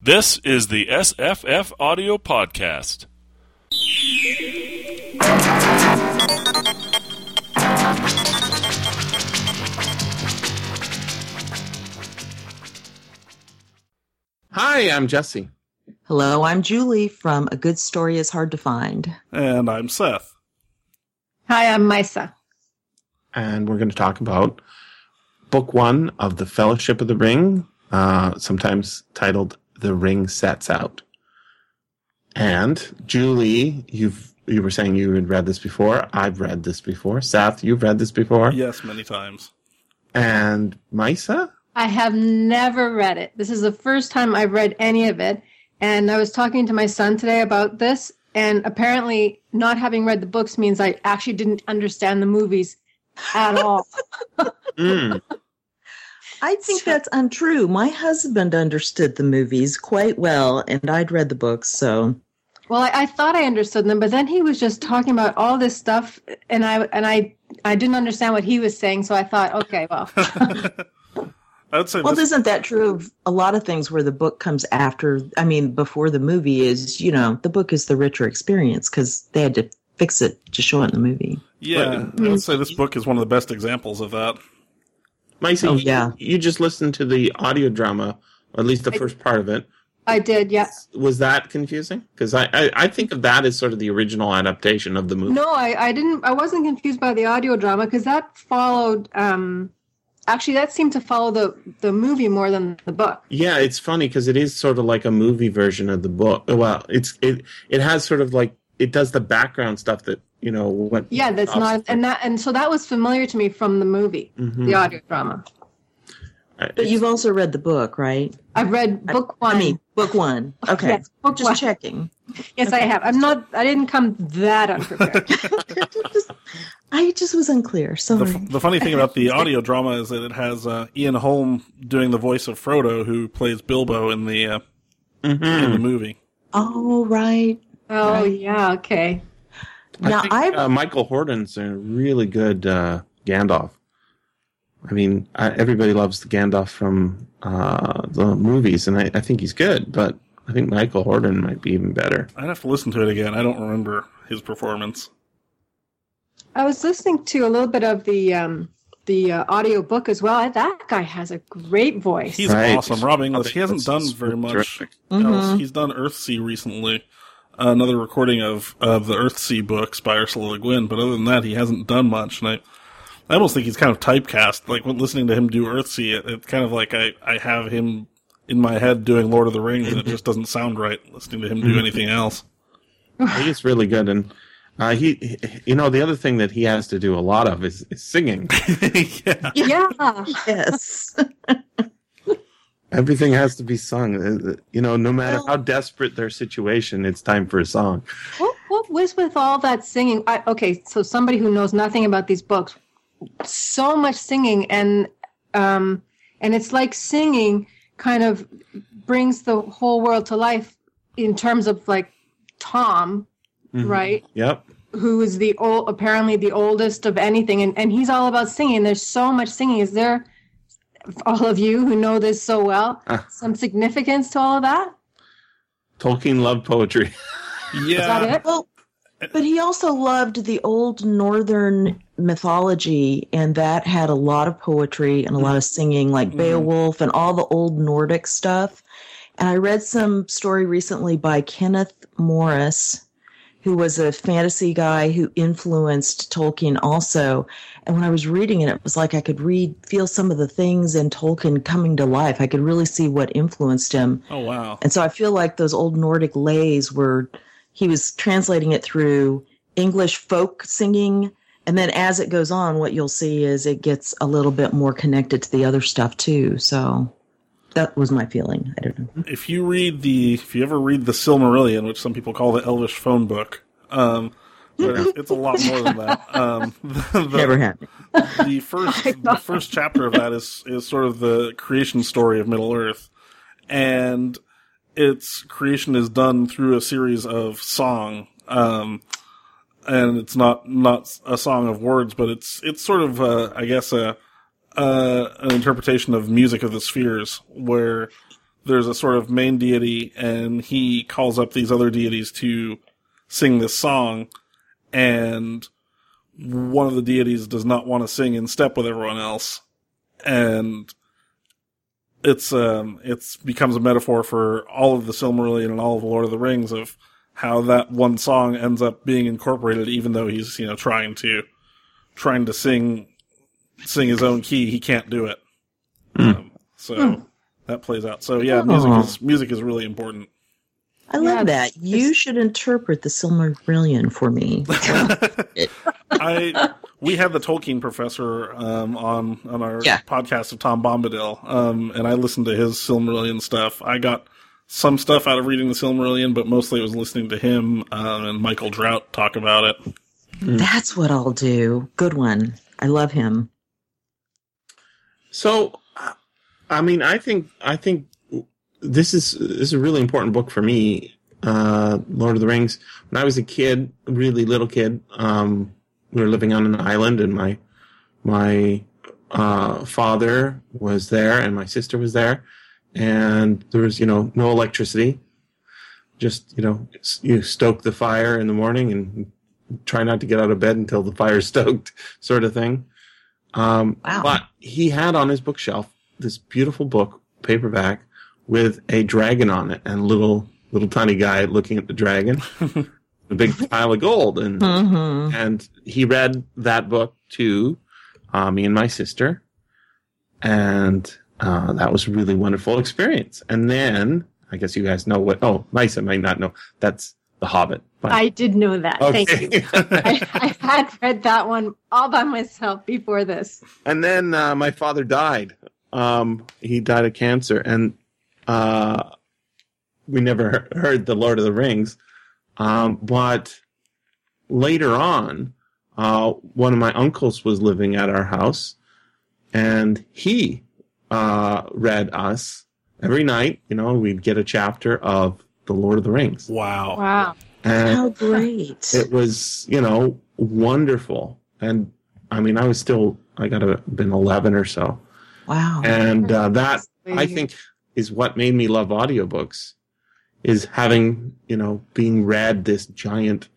This is the SFF Audio Podcast. Hi, I'm Jesse. Hello, I'm Julie from A Good Story is Hard to Find. And I'm Seth. Hi, I'm Maissa. And we're going to talk about book one of The Fellowship of the Ring, uh, sometimes titled The Ring Sets Out. And Julie, you've you were saying you had read this before. I've read this before. Seth, you've read this before. Yes, many times. And Maissa? I have never read it. This is the first time I've read any of it. And I was talking to my son today about this, and apparently, not having read the books means I actually didn't understand the movies at all. Mm. I think that's untrue. My husband understood the movies quite well, and I'd read the books, so well, I, I thought I understood them, but then he was just talking about all this stuff, and I and I I didn't understand what he was saying. So I thought, okay, well, I would say well, this, isn't that true of a lot of things where the book comes after? I mean, before the movie is, you know, the book is the richer experience because they had to fix it to show it in the movie. yeah, I would mm-hmm. say this book is one of the best examples of that. Maissa, Oh, you- yeah. you, just listened to the audio drama, or at least the first part of it. I did, yeah. Was that confusing? Because I, I, I think of that as sort of the original adaptation of the movie. No, I, I didn't. I wasn't confused by the audio drama because that followed. Um, actually, that seemed to follow the the movie more than the book. Yeah, it's funny because it is sort of like a movie version of the book. Well, it's it it has sort of like it does the background stuff that you know what. Yeah, that's not, and that, and so that was familiar to me from the movie, Mhm. the audio drama. But you've also read the book, right? I've read book one. I mean, book one. Okay, Yes, book just one. checking. yes, I have. I'm not. I didn't come that unprepared. I just was unclear. The, f- the funny thing about the audio drama is that it has uh, Ian Holm doing the voice of Frodo, who plays Bilbo in the uh, in Mhm. the movie. oh, right. oh yeah, okay. Now, I think uh, Michael Hordern's a really good uh, Gandalf. I mean, I, everybody loves the Gandalf from uh, the movies, and I, I think he's good. But I think Michael Hordern might be even better. I'd have to listen to it again. I don't remember his performance. I was listening to a little bit of the um, the uh, audio book as well. That guy has a great voice. He's Right. awesome. Rob Inglis. He hasn't done very much terrific. else. Mhm. He's done Earthsea recently, another recording of of the Earthsea books by Ursula Le Guin. But other than that, he hasn't done much. And I, I almost think he's kind of typecast. Like when listening to him do Earthsea, it, it's kind of like I I have him in my head doing Lord of the Rings, and it just doesn't sound right listening to him do anything else. he is really good, and uh, he, he- you know, the other thing that he has to do a lot of is, is singing. yeah. yeah. Yes. Everything has to be sung. Uh, You know, no matter how desperate their situation, it's time for a song. What what was with all that singing? I, okay, so somebody who knows nothing about these books, so much singing, and um, and it's like singing kind of brings the whole world to life in terms of like Tom, Mhm. right? Yep. Who is the old, apparently the oldest of anything, and and he's all about singing. There's so much singing. Is there? All of you who know this so well, Ah. some significance to all of that? Tolkien loved poetry. Is Yeah. that it? Well, but he also loved the old northern mythology, and that had a lot of poetry and a lot of singing, like Mhm. Beowulf and all the old Nordic stuff. And I read some story recently by Kenneth Morris, who was a fantasy guy who influenced Tolkien also. And when I was reading it, it was like I could read, feel some of the things in Tolkien coming to life. I could really see what influenced him. Oh wow. And so I feel like those old Nordic lays were, he was translating it through English folk singing. And then as it goes on, what you'll see is it gets a little bit more connected to the other stuff too. So that was my feeling. I don't know. if you read the if you ever read the Silmarillion, which some people call the Elvish phone book, um, but it's a lot more than that. Um, the, the- Never happened. the first the first chapter of that is is sort of the creation story of Middle Earth, and its creation is done through a series of song. Um, and it's not not a song of words, but it's it's sort of uh, I guess a uh, an interpretation of music of the spheres, where there's a sort of main deity, and he calls up these other deities to sing this song, and one of the deities does not want to sing in step with everyone else, and it's um it's becomes a metaphor for all of the Silmarillion and all of the Lord of the Rings of how that one song ends up being incorporated, even though he's you know trying to trying to sing sing his own key, he can't do it. Um, so that plays out. So yeah, music Oh. is music is really important. I Yeah, love that. You should interpret the Silmarillion for me. I we had the Tolkien professor um, on on our Yeah. podcast of Tom Bombadil, um, and I listened to his Silmarillion stuff. I got some stuff out of reading the Silmarillion, but mostly it was listening to him um, and Michael Drout talk about it. That's what I'll do. Good one. I love him. So, I mean, I think I think this is this is a really important book for me. Uh, Lord of the Rings. When I was a kid, really little kid, um, we were living on an island, and my my uh, father was there, and my sister was there, and there was you know no electricity. Just you know, you stoke the fire in the morning and try not to get out of bed until the fire's stoked, sort of thing. Um, Wow. But he had on his bookshelf this beautiful book, paperback, with a dragon on it and little little tiny guy looking at the dragon, a big pile of gold, and hmm and he read that book to uh, me and my sister, and uh, that was a really wonderful experience. And then I guess you guys know what. Oh, Maissa might not know. That's The Hobbit. But, I did know that. Thank you. I, I had read that one all by myself before this. and then uh, my father died. Um, he died of cancer, and uh, we never heard the Lord of the Rings. Um, but later on, uh, one of my uncles was living at our house, and he uh, read us every night. You know, we'd get a chapter of the Lord of the Rings, Wow. Wow. And How great. it was you know wonderful. And I mean, I was still I got to been eleven or so. wow. and uh, that i think is what made me love audiobooks is having you know being read this giant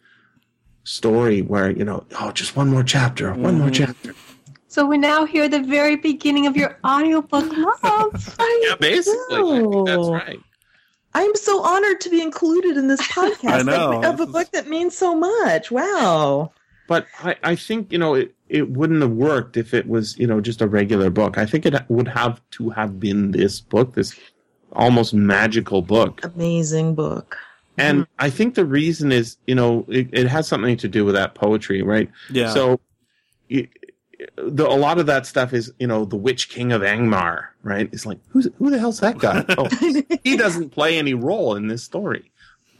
story where you know oh just one more chapter one more Mhm. chapter So we now hear the very beginning of your audiobook love. yeah basically I think that's right I'm so honored to be included in this podcast I know. of a book that means so much. Wow. but I, I think you know it, it wouldn't have worked if it was you know just a regular book i think it would have to have been this book this almost magical book Amazing book. and mm-hmm. i think the reason is you know it, it has something to do with that poetry right Yeah. So, y- the, a lot of that stuff is, you know, the Witch King of Angmar, right? It's like, who's, who the hell's that guy? Oh, he doesn't play any role in this story,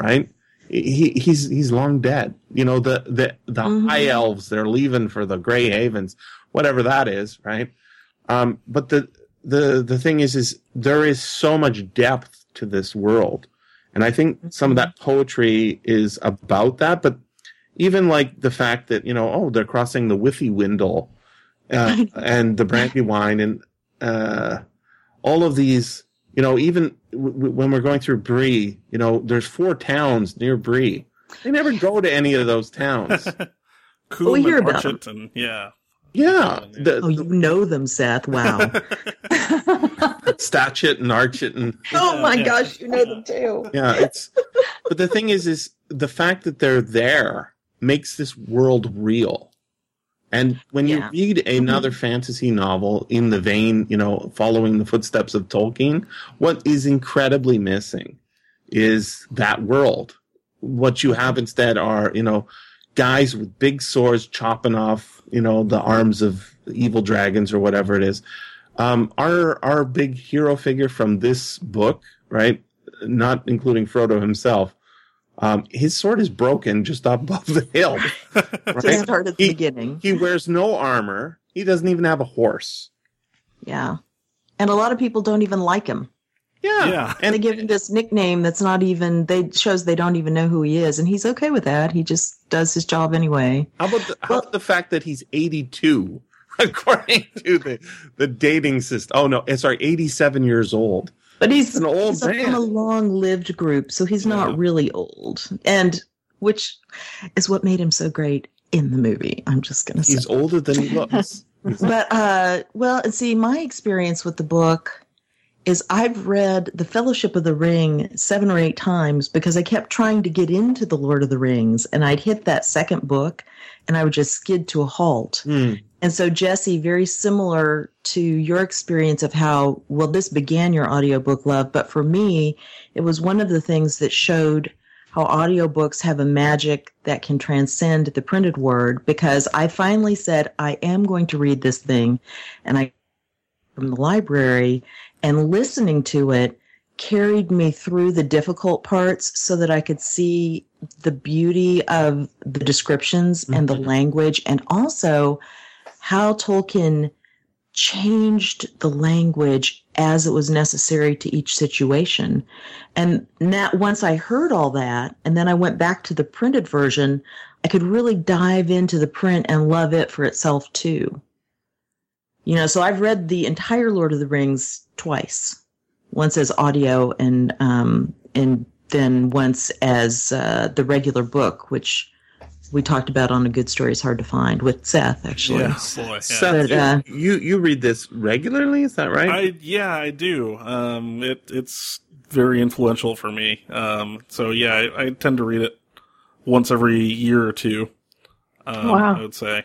right? He, he's he's long dead. You know, the the the Mhm. high elves they're leaving for the Grey Havens, whatever that is, right? Um, but the the the thing is, is there is so much depth to this world, and I think some of that poetry is about that. But even like the fact that you know, oh, they're crossing the Withywindle, uh, and the Brandywine, and uh, all of these. You know, even w- w- when we're going through Bree, you know, there's four towns near Bree. They never go to any of those towns. Combe we hear and about Archet and yeah. Yeah, the, Oh, you know them, Seth. Wow. Statchit and Archet and oh my Yeah. gosh, you know them too. yeah, it's. but the thing is, is the fact that they're there makes this world real. And when Yeah. you read another fantasy novel in the vein, you know, following the footsteps of Tolkien, what is incredibly missing is that world. What you have instead are, you know, guys with big swords chopping off, you know, the arms of evil dragons or whatever it is. Um, our our big hero figure from this book, right? Not including Frodo himself. Um, his sword is broken just above the hill. Just Right? start at the He- beginning. He wears no armor. He doesn't even have a horse. Yeah. And a lot of people don't even like him. Yeah. Yeah. And they give him this nickname that's not even they shows they don't even know who he is, and he's okay with that. He just does his job anyway. how about the, how about the fact that he's 82 according to the the dating system? Oh no, eh, sorry, 87 years old. But he's an old he's from a long-lived group, so he's not really old, and which is what made him so great in the movie. I'm just gonna say. He's older than he looks. But uh well and see my experience with the book is i've read the fellowship of the ring seven or eight times because i kept trying to get into the lord of the rings and i'd hit that second book and i would just skid to a halt Hmm. And so jesse very similar to your experience of how well this began your audiobook love but for me it was one of the things that showed how audiobooks have a magic that can transcend the printed word because I finally said I am going to read this thing and I from the library and listening to it carried me through the difficult parts so that I could see the beauty of the descriptions and the mm-hmm. language and also how Tolkien changed the language as it was necessary to each situation. And that once I heard all that, and then I went back to the printed version, I could really dive into the print and love it for itself too. You know, so I've read the entire Lord of the Rings twice. Once as audio and um and then once as uh, the regular book, which we talked about on a good story is hard to find with Seth actually. Yeah, boy. Yeah. Seth, But, uh, you you read this regularly? Is that right? I yeah, I do. Um, it it's very influential for me. Um, so yeah, I, I tend to read it once every year or two. Um, Wow. I would say.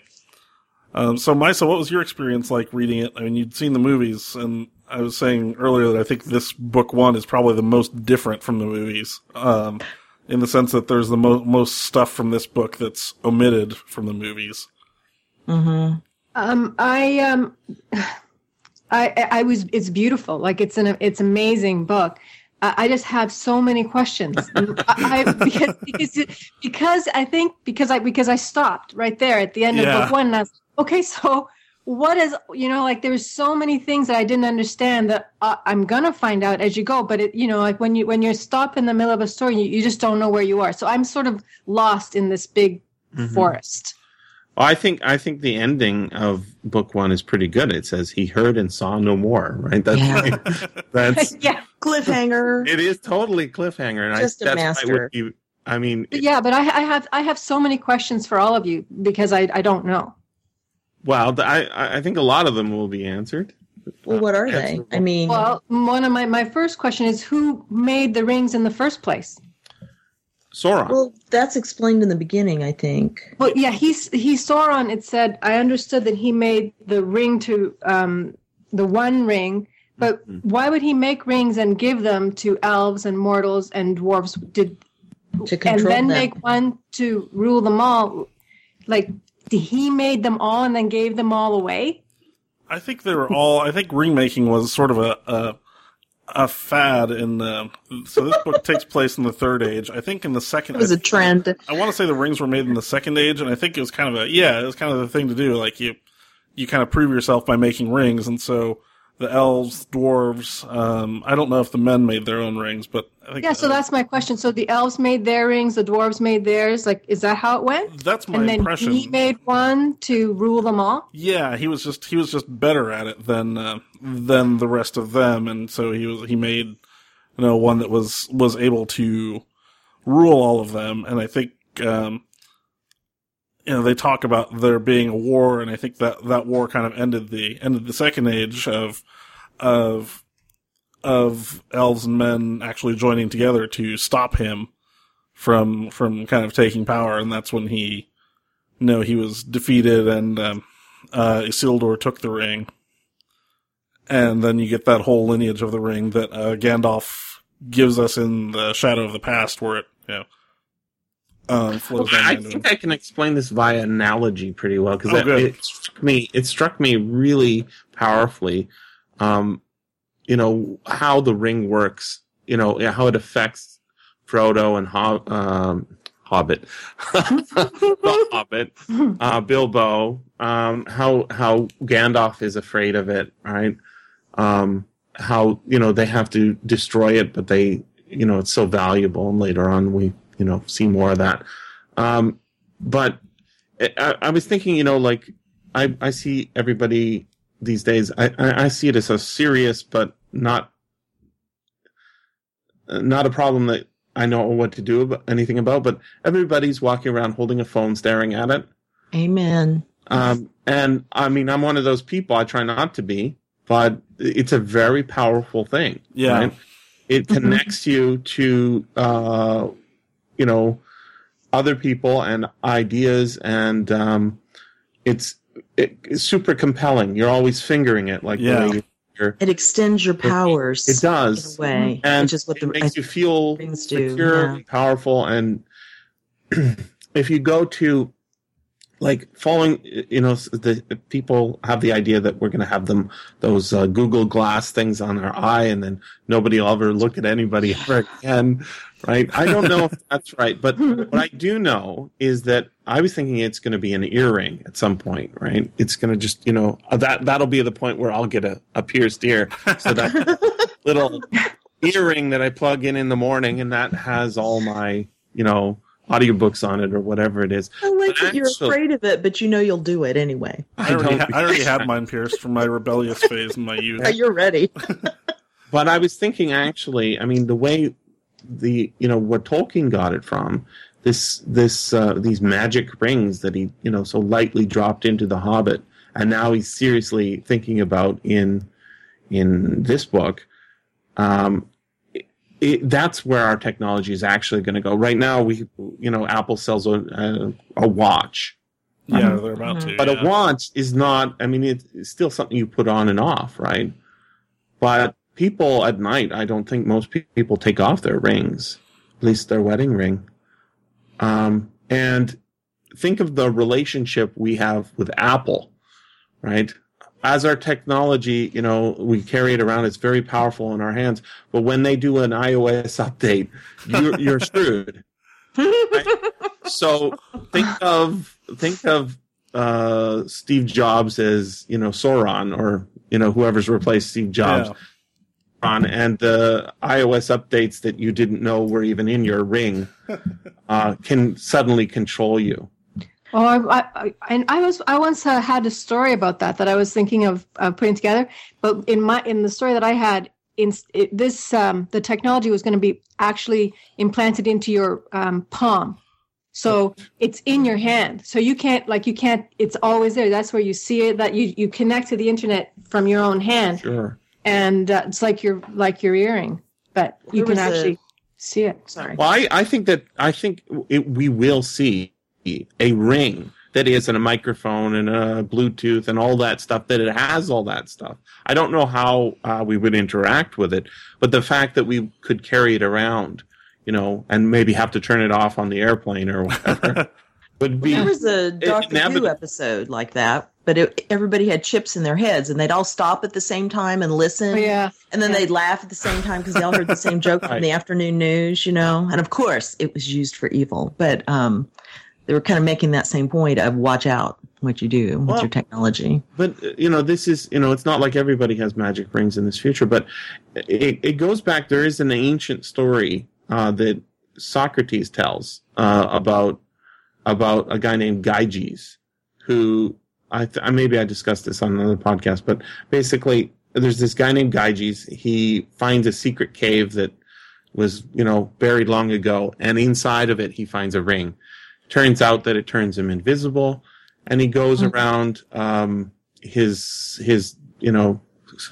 Um, so Maissa, what was your experience like reading it? I mean, you'd seen the movies, and I was saying earlier that I think this book one is probably the most different from the movies. In the sense that there's the mo- most stuff from this book that's omitted from the movies. Mm-hmm. Um, I um, I I was. It's beautiful. Like it's an it's amazing book. I I just have so many questions. I, I because, because because I think because I because I stopped right there at the end Yeah. of book one. And I was, okay, so what is you know like there's so many things that I didn't understand that uh, I'm gonna find out as you go. But it you know like when you when you're stopped in the middle of a story, you, you just don't know where you are. So I'm sort of lost in this big Mhm. forest. Well, I think I think the ending of book one is pretty good. It says he heard and saw no more. Right? That's Yeah. that's yeah. Cliffhanger. it is totally cliffhanger, and Just a I, that's master. would you. I mean, But yeah, but I, I have I have so many questions for all of you because I, I don't know. Well, I I- I think a lot of them will be answered. Well, what are they? I mean, Well, one of my, my first question is who made the rings in the first place? Sauron. well, that's explained in the beginning, I think. Well, yeah, he's he Sauron. It said I understood that he made the ring to um the one ring, but why would he make rings and give them to elves and mortals and dwarves? Did To control and then them. make one to rule them all? Like he made them all and then gave them all away? I think they were all. I think remaking was sort of a a, a fad in the. So this book takes place in the Third Age. I think in the second. It was a trend. I want to say the rings were made in the Second Age, and I think it was kind of a yeah, it was kind of the thing to do. Like you, you kind of prove yourself by making rings, and so the elves, dwarves. Um, I don't know if the men made their own rings, but I think Yeah, so that's my question. So the elves made their rings, the dwarves made theirs. Like, is that how it went? that's my and then impression. he made one to rule them all. Yeah, he was just he was just better at it than uh, than the rest of them, and so he was he made you know one that was was able to rule all of them. And I think um, you know they talk about there being a war, and I think that that war kind of ended the ended the second age of of of elves and men actually joining together to stop him from from kind of taking power, and that's when he you know he was defeated and. Um, uh, Isildur took the ring. And then you get that whole lineage of the ring that uh, Gandalf gives us in the Shadow of the Past, where it, you know, um, flows down I think. I can explain this via analogy pretty well because Oh, it, struck me. It struck me really powerfully. Um, you know how the ring works. You know how it affects Frodo and Hob- um, Hobbit, Hobbit, uh, Bilbo. Um, how how Gandalf is afraid of it, right? Um, how you know they have to destroy it, but they you know it's so valuable, and later on we you know see more of that. Um, but I, I was thinking, you know, like I, I see everybody these days. I, I, I see it as a serious but not not a problem that I know what to do about anything about, but everybody's walking around holding a phone, staring at it. Amen. Um, and I mean, I'm one of those people. I try not to be, but it's a very powerful thing. Yeah. Right? It connects you to, uh, you know, other people and ideas, and um, it's, it, it's super compelling. You're always fingering it, like Yeah. you- you're. It extends your powers. It does, in a way, and which is what it the makes you feel rings do, secure, yeah. powerful, and if you go to like following, you know, the people have the idea that we're going to have them those uh, Google Glass things on our eye, and then nobody will ever look at anybody ever again, right? I don't know if that's right, but what I do know is that I was thinking it's going to be an earring at some point, right? It's going to just, you know, uh, that that'll be the point where I'll get a, a pierced ear, so that little earring that I plug in in the morning, and that has all my, you know, audiobooks on it or whatever it is. I like But that you're actually- afraid of it, but you know you'll do it anyway. I already, don't- ha- I already had mine pierced from my rebellious phase in my youth. You're ready. But I was thinking, actually, I mean, the way the you know what Tolkien got it from this this uh, these magic rings that he you know so lightly dropped into the Hobbit, and now he's seriously thinking about in in this book. Um, it, it, that's where our technology is actually going to go. Right now, we you know Apple sells a a, a watch. Yeah, they're about to. But yeah. a watch is not, I mean, it's still something you put on and off, right? But people at night, I don't think most people take off their rings, at least their wedding ring. Um, and think of the relationship we have with Apple, right? As our technology, you know, we carry it around, it's very powerful in our hands. But when they do an iOS update, you're, you're screwed. So think of think of uh, Steve Jobs as you know Sauron or you know whoever's replaced Steve Jobs Yeah. on, and the iOS updates that you didn't know were even in your ring uh, can suddenly control you. Oh, I, I, I, I was I once uh, had a story about that that I was thinking of uh, putting together. But in my in the story that I had, in it, this um, the technology was going to be actually implanted into your um, palm, so it's in your hand. So you can't like you can't. It's always there. That's where you see it. That you you connect to the internet from your own hand, Sure. and uh, it's like your like your earring, but you There can was a- actually see it. Sorry. Well, I, I think that I think it, we will see a ring that is and a microphone and a Bluetooth and all that stuff. That it has all that stuff. I don't know how uh, we would interact with it, but the fact that we could carry it around, you know, and maybe have to turn it off on the airplane or whatever, would be. There was a Doctor Who inevitable. episode like that, but it, everybody had chips in their heads, and they'd all stop at the same time and listen. Oh, yeah. And then Yeah. they'd laugh at the same time because they all heard the same joke from Right. the afternoon news, you know. And of course, it was used for evil, but um, they were kind of making that same point of watch out what you do with Well- your technology. but you know this is you know it's not like everybody has magic rings in this future but it, it goes back there is an ancient story uh, that socrates tells uh, about about a guy named gyges who i th- maybe i discussed this on another podcast but basically there's this guy named gyges he finds a secret cave that was you know buried long ago and inside of it he finds a ring turns out that it turns him invisible and he goes Mhm. around um, his his you know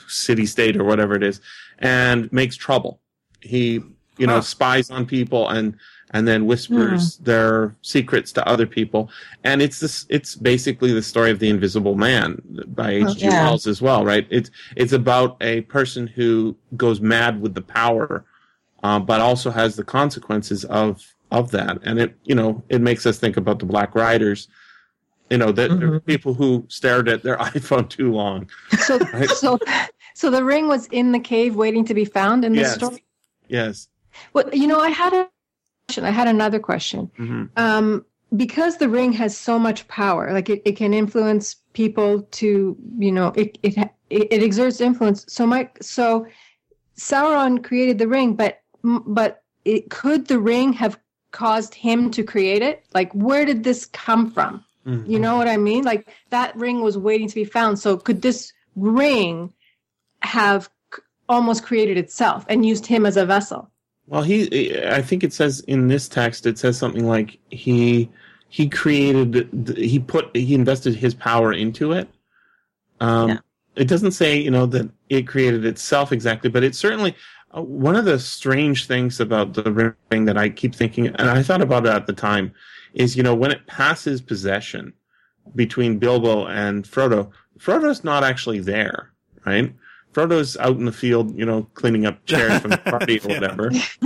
city state or whatever it is and makes trouble he you know Huh. spies on people and and then whispers their secrets to other people and it's this it's basically the story of the invisible man by hg yeah. wells as well right it's it's about a person who goes mad with the power uh, but also has the consequences of of that and it you know it makes us think about the black riders you know that Mhm. people who stared at their iphone too long So Right. so so the ring was in the cave waiting to be found in this Yes. story. yes Well, you know, I had a question. I had another question. hmm Um, because the ring has so much power, like it, it can influence people to, you know, it it it, it exerts influence. So my so Sauron created the ring, but but it, could the ring have caused him to create it? Like, where did this come from? You know what I mean? Like that ring was waiting to be found. So could this ring have almost created itself and used him as a vessel? Well, he. I think it says in this text. It says something like he he created. He put he invested his power into it. Um, Yeah. It doesn't say you know that it created itself exactly, but it certainly. Uh, one of the strange things about the ring that I keep thinking, and I thought about it at the time, is you know when it passes possession between Bilbo and Frodo, Frodo's not actually there, right? Frodo's out in the field, you know, cleaning up chairs from the party or whatever.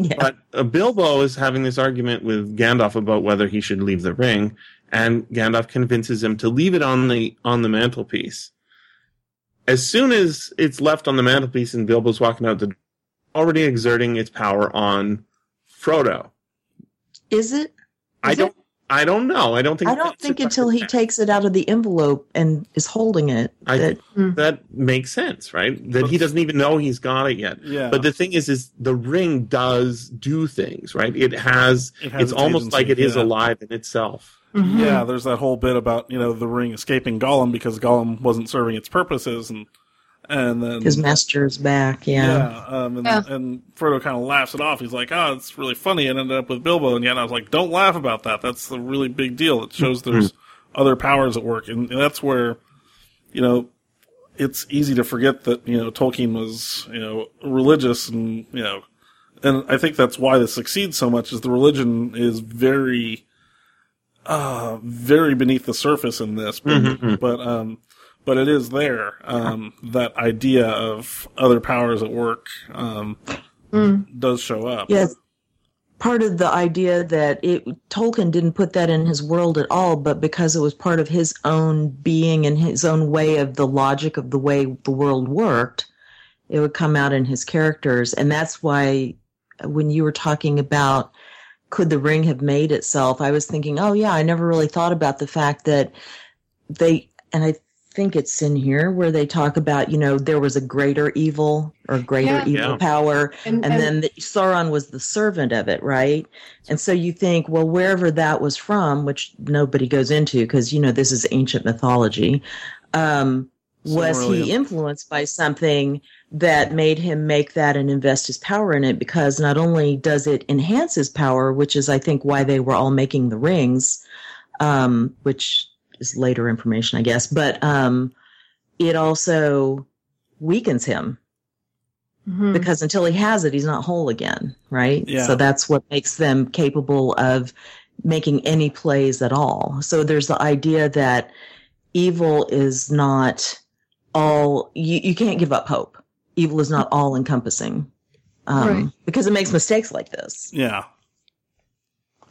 yeah. But uh, Bilbo is having this argument with Gandalf about whether he should leave the ring, and Gandalf convinces him to leave it on the on the mantelpiece. As soon as it's left on the mantelpiece and Bilbo's walking out, the already exerting its power on Frodo. Is it? I don't. I don't know. I don't think. I don't think until he takes it out of the envelope and is holding it. I that, hmm. that makes sense, right? That he doesn't even know he's got it yet. Yeah. But the thing is, is the ring does do things, right? It has. It has it's its almost agency, like it is yeah. alive in itself. Mhm. Yeah, there's that whole bit about you know the ring escaping Gollum because Gollum wasn't serving its purposes, and and then his master is back. Yeah. yeah, um, and, Yeah. and Frodo kind of laughs it off. He's like, "Oh, it's really funny," and ended up with Bilbo. And yet I was like, "Don't laugh about that. That's a really big deal. It shows there's other powers at work, and, and that's where you know it's easy to forget that you know Tolkien was you know religious, and you know, and I think that's why this succeeds so much. Is the religion is very uh very beneath the surface in this but, but um but it is there um that idea of other powers at work um does show up Yes. Part of the idea that it Tolkien didn't put that in his world at all, but because it was part of his own being and his own way of the logic of the way the world worked, it would come out in his characters. And that's why when you were talking about could the ring have made itself, I was thinking, oh yeah, I never really thought about the fact that they and I think it's in here where they talk about, you know, there was a greater evil or greater Yeah. evil Yeah. power And, and and- then the, Sauron was the servant of it, right? And so you think, well, wherever that was from, which nobody goes into because you know this is ancient mythology, um, was Silmarillion. he influenced by something that made him make that and invest his power in it? Because not only does it enhance his power, which is I think why they were all making the rings, um, which is later information, I guess, but um, it also weakens him Mhm. because until he has it, he's not whole again, right? Yeah. So that's what makes them capable of making any plays at all. So there's the idea that evil is not all, you, you can't give up hope. Evil is not all encompassing. Um, Right. because it makes mistakes like this. yeah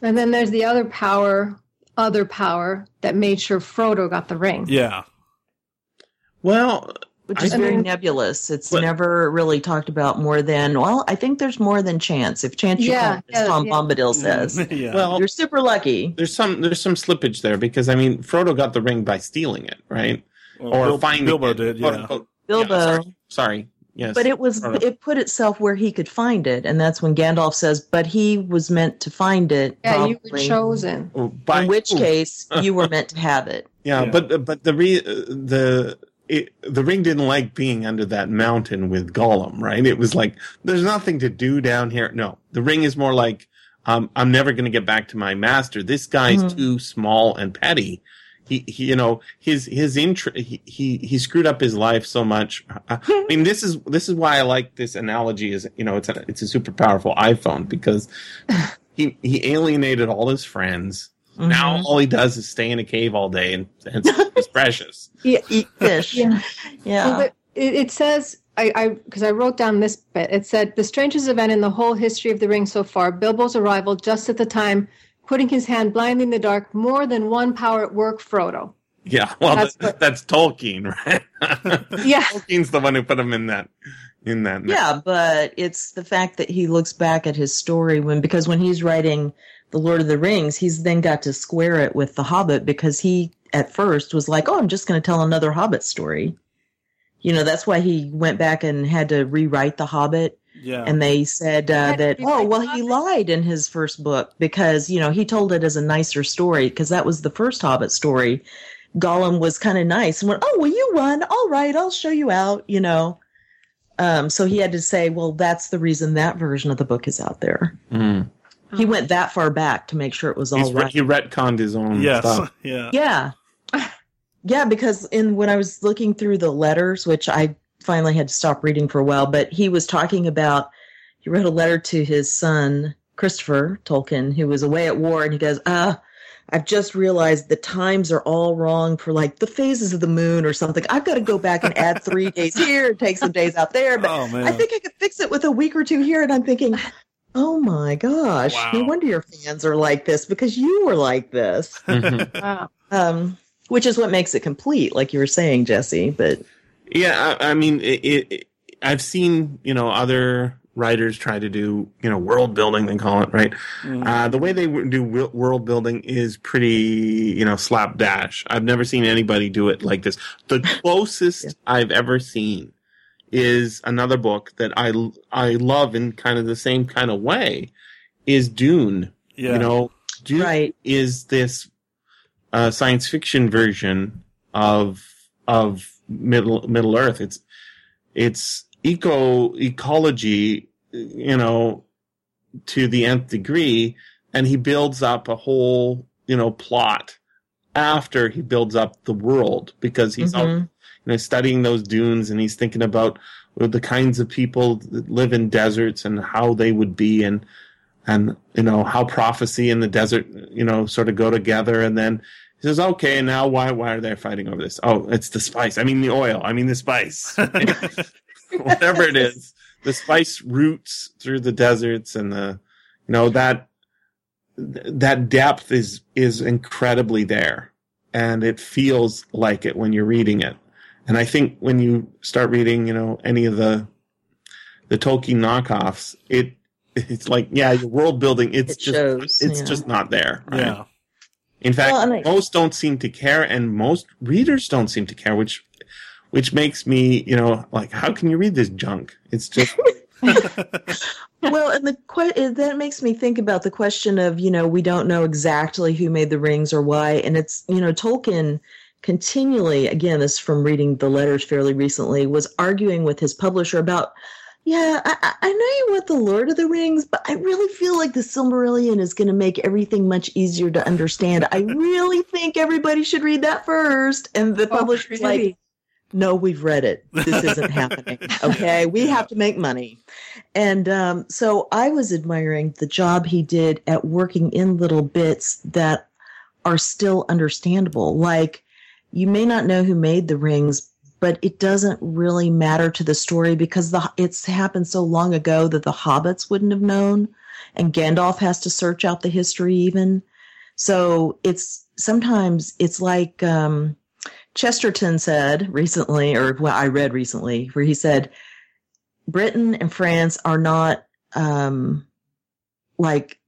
And then there's the other power, other power that made sure Frodo got the ring. yeah Well, Which I is very think- nebulous. It's But- never really talked about more than, well, I think there's more than chance. If chance you Yeah, count, as yeah, Tom yeah. Bombadil says, yeah well, you're super lucky. there's some there's some slippage there because I mean Frodo got the ring by stealing it, right? Well, or Bil- finding Bilbo it, did quote yeah unquote. Bilbo. Yeah, sorry. sorry. Yes. But it was Frodo. it put itself where he could find it, and that's when Gandalf says, "But he was meant to find it." Yeah, you were chosen. Oh, by In which who? case, you were meant to have it. Yeah, Yeah. but but the re, the it, the ring didn't like being under that mountain with Gollum, right? It was like there's nothing to do down here. No, the ring is more like um, I'm never going to get back to my master. This guy's Mhm. too small and petty. He, he you know his his intr- he, he he screwed up his life so much. I mean, this is this is why I like this analogy. Is you know it's a it's a super powerful iPhone because he he alienated all his friends. Now Mhm. all he does is stay in a cave all day and, and it's precious. Yeah, eat fish. Yeah. yeah. Well, but it, it says I I because I wrote down this bit. It said the strangest event in the whole history of the ring so far: Bilbo's arrival just at the time, putting his hand blindly in the dark. More than one power at work, Frodo. Yeah, well, That's that's, that's Tolkien, right? Yeah. Tolkien's the one who put him in that, in that. Yeah, but it's the fact that he looks back at his story when because when he's writing The Lord of the Rings, he's then got to square it with The Hobbit because he at first was like, "Oh, I'm just going to tell another Hobbit story." You know, that's why he went back and had to rewrite The Hobbit yeah and they said uh, that rewrite oh well he Hobbit? lied in his first book because you know he told it as a nicer story because that was the first hobbit story gollum was kind of nice and went oh well you won all right i'll show you out you know Um, so he had to say, well, that's the reason that version of the book is out there. Mm. He went that far back to make sure it was all He's re- right. he retconned his own Yes. stuff. Yeah. Yeah. Yeah, because in when I was looking through the letters, which I finally had to stop reading for a while, but he was talking about he wrote a letter to his son, Christopher Tolkien, who was away at war, and he goes, Ah, I've just realized the times are all wrong for like the phases of the moon or something. I've got to go back and add three days here and take some days out there. But Oh. I think I could fix it with a week or two here. And I'm thinking, oh my gosh, no wonder your fans are like this because you were like this. Wow. um, which is what makes it complete, like you were saying, Jesse. But Yeah, I, I mean, it, it, I've seen you know other writers try to do you know world building. They call it right. Mm. Uh, the way they do world building is pretty you know slapdash. I've never seen anybody do it like this. The closest Yeah. I've ever seen is another book that I I love in kind of the same kind of way is Dune. yeah. You know, Dune right, is this uh, science fiction version of of Middle Middle Earth. It's it's eco ecology, you know, to the nth degree, and he builds up a whole you know plot after he builds up the world because he's out, Mhm. you know studying those dunes and he's thinking about the kinds of people that live in deserts and how they would be and and you know how prophecy and the desert you know sort of go together and then he says okay now why why are they fighting over this oh it's the spice i mean the oil i mean the spice whatever it is the spice roots through the deserts and the you know that that depth is is incredibly there and it feels like it when you're reading it and i think when you start reading you know any of the the tolkien knockoffs it it's like yeah your world building it's it just shows. it's yeah. just not there right? yeah. In fact Well, and I- most don't seem to care and most readers don't seem to care which which makes me you know like how can you read this junk? It's just well, and the que- that makes me think about the question of you know we don't know exactly who made the rings or why, and it's you know Tolkien continually again this from reading the letters fairly recently was arguing with his publisher about yeah I, I- know you want the Lord of the Rings, but I really feel like the Silmarillion is going to make everything much easier to understand. I really think everybody should read that first, and the Oh, publisher's like no, we've read it. This isn't happening. Okay. We have to make money. And um, so I was admiring the job he did at working in little bits that are still understandable. Like, you may not know who made the rings, but it doesn't really matter to the story because the it's happened so long ago that the hobbits wouldn't have known, and Gandalf has to search out the history even. So it's sometimes it's like um, Chesterton said recently, or I read recently, where he said Britain and France are not um, like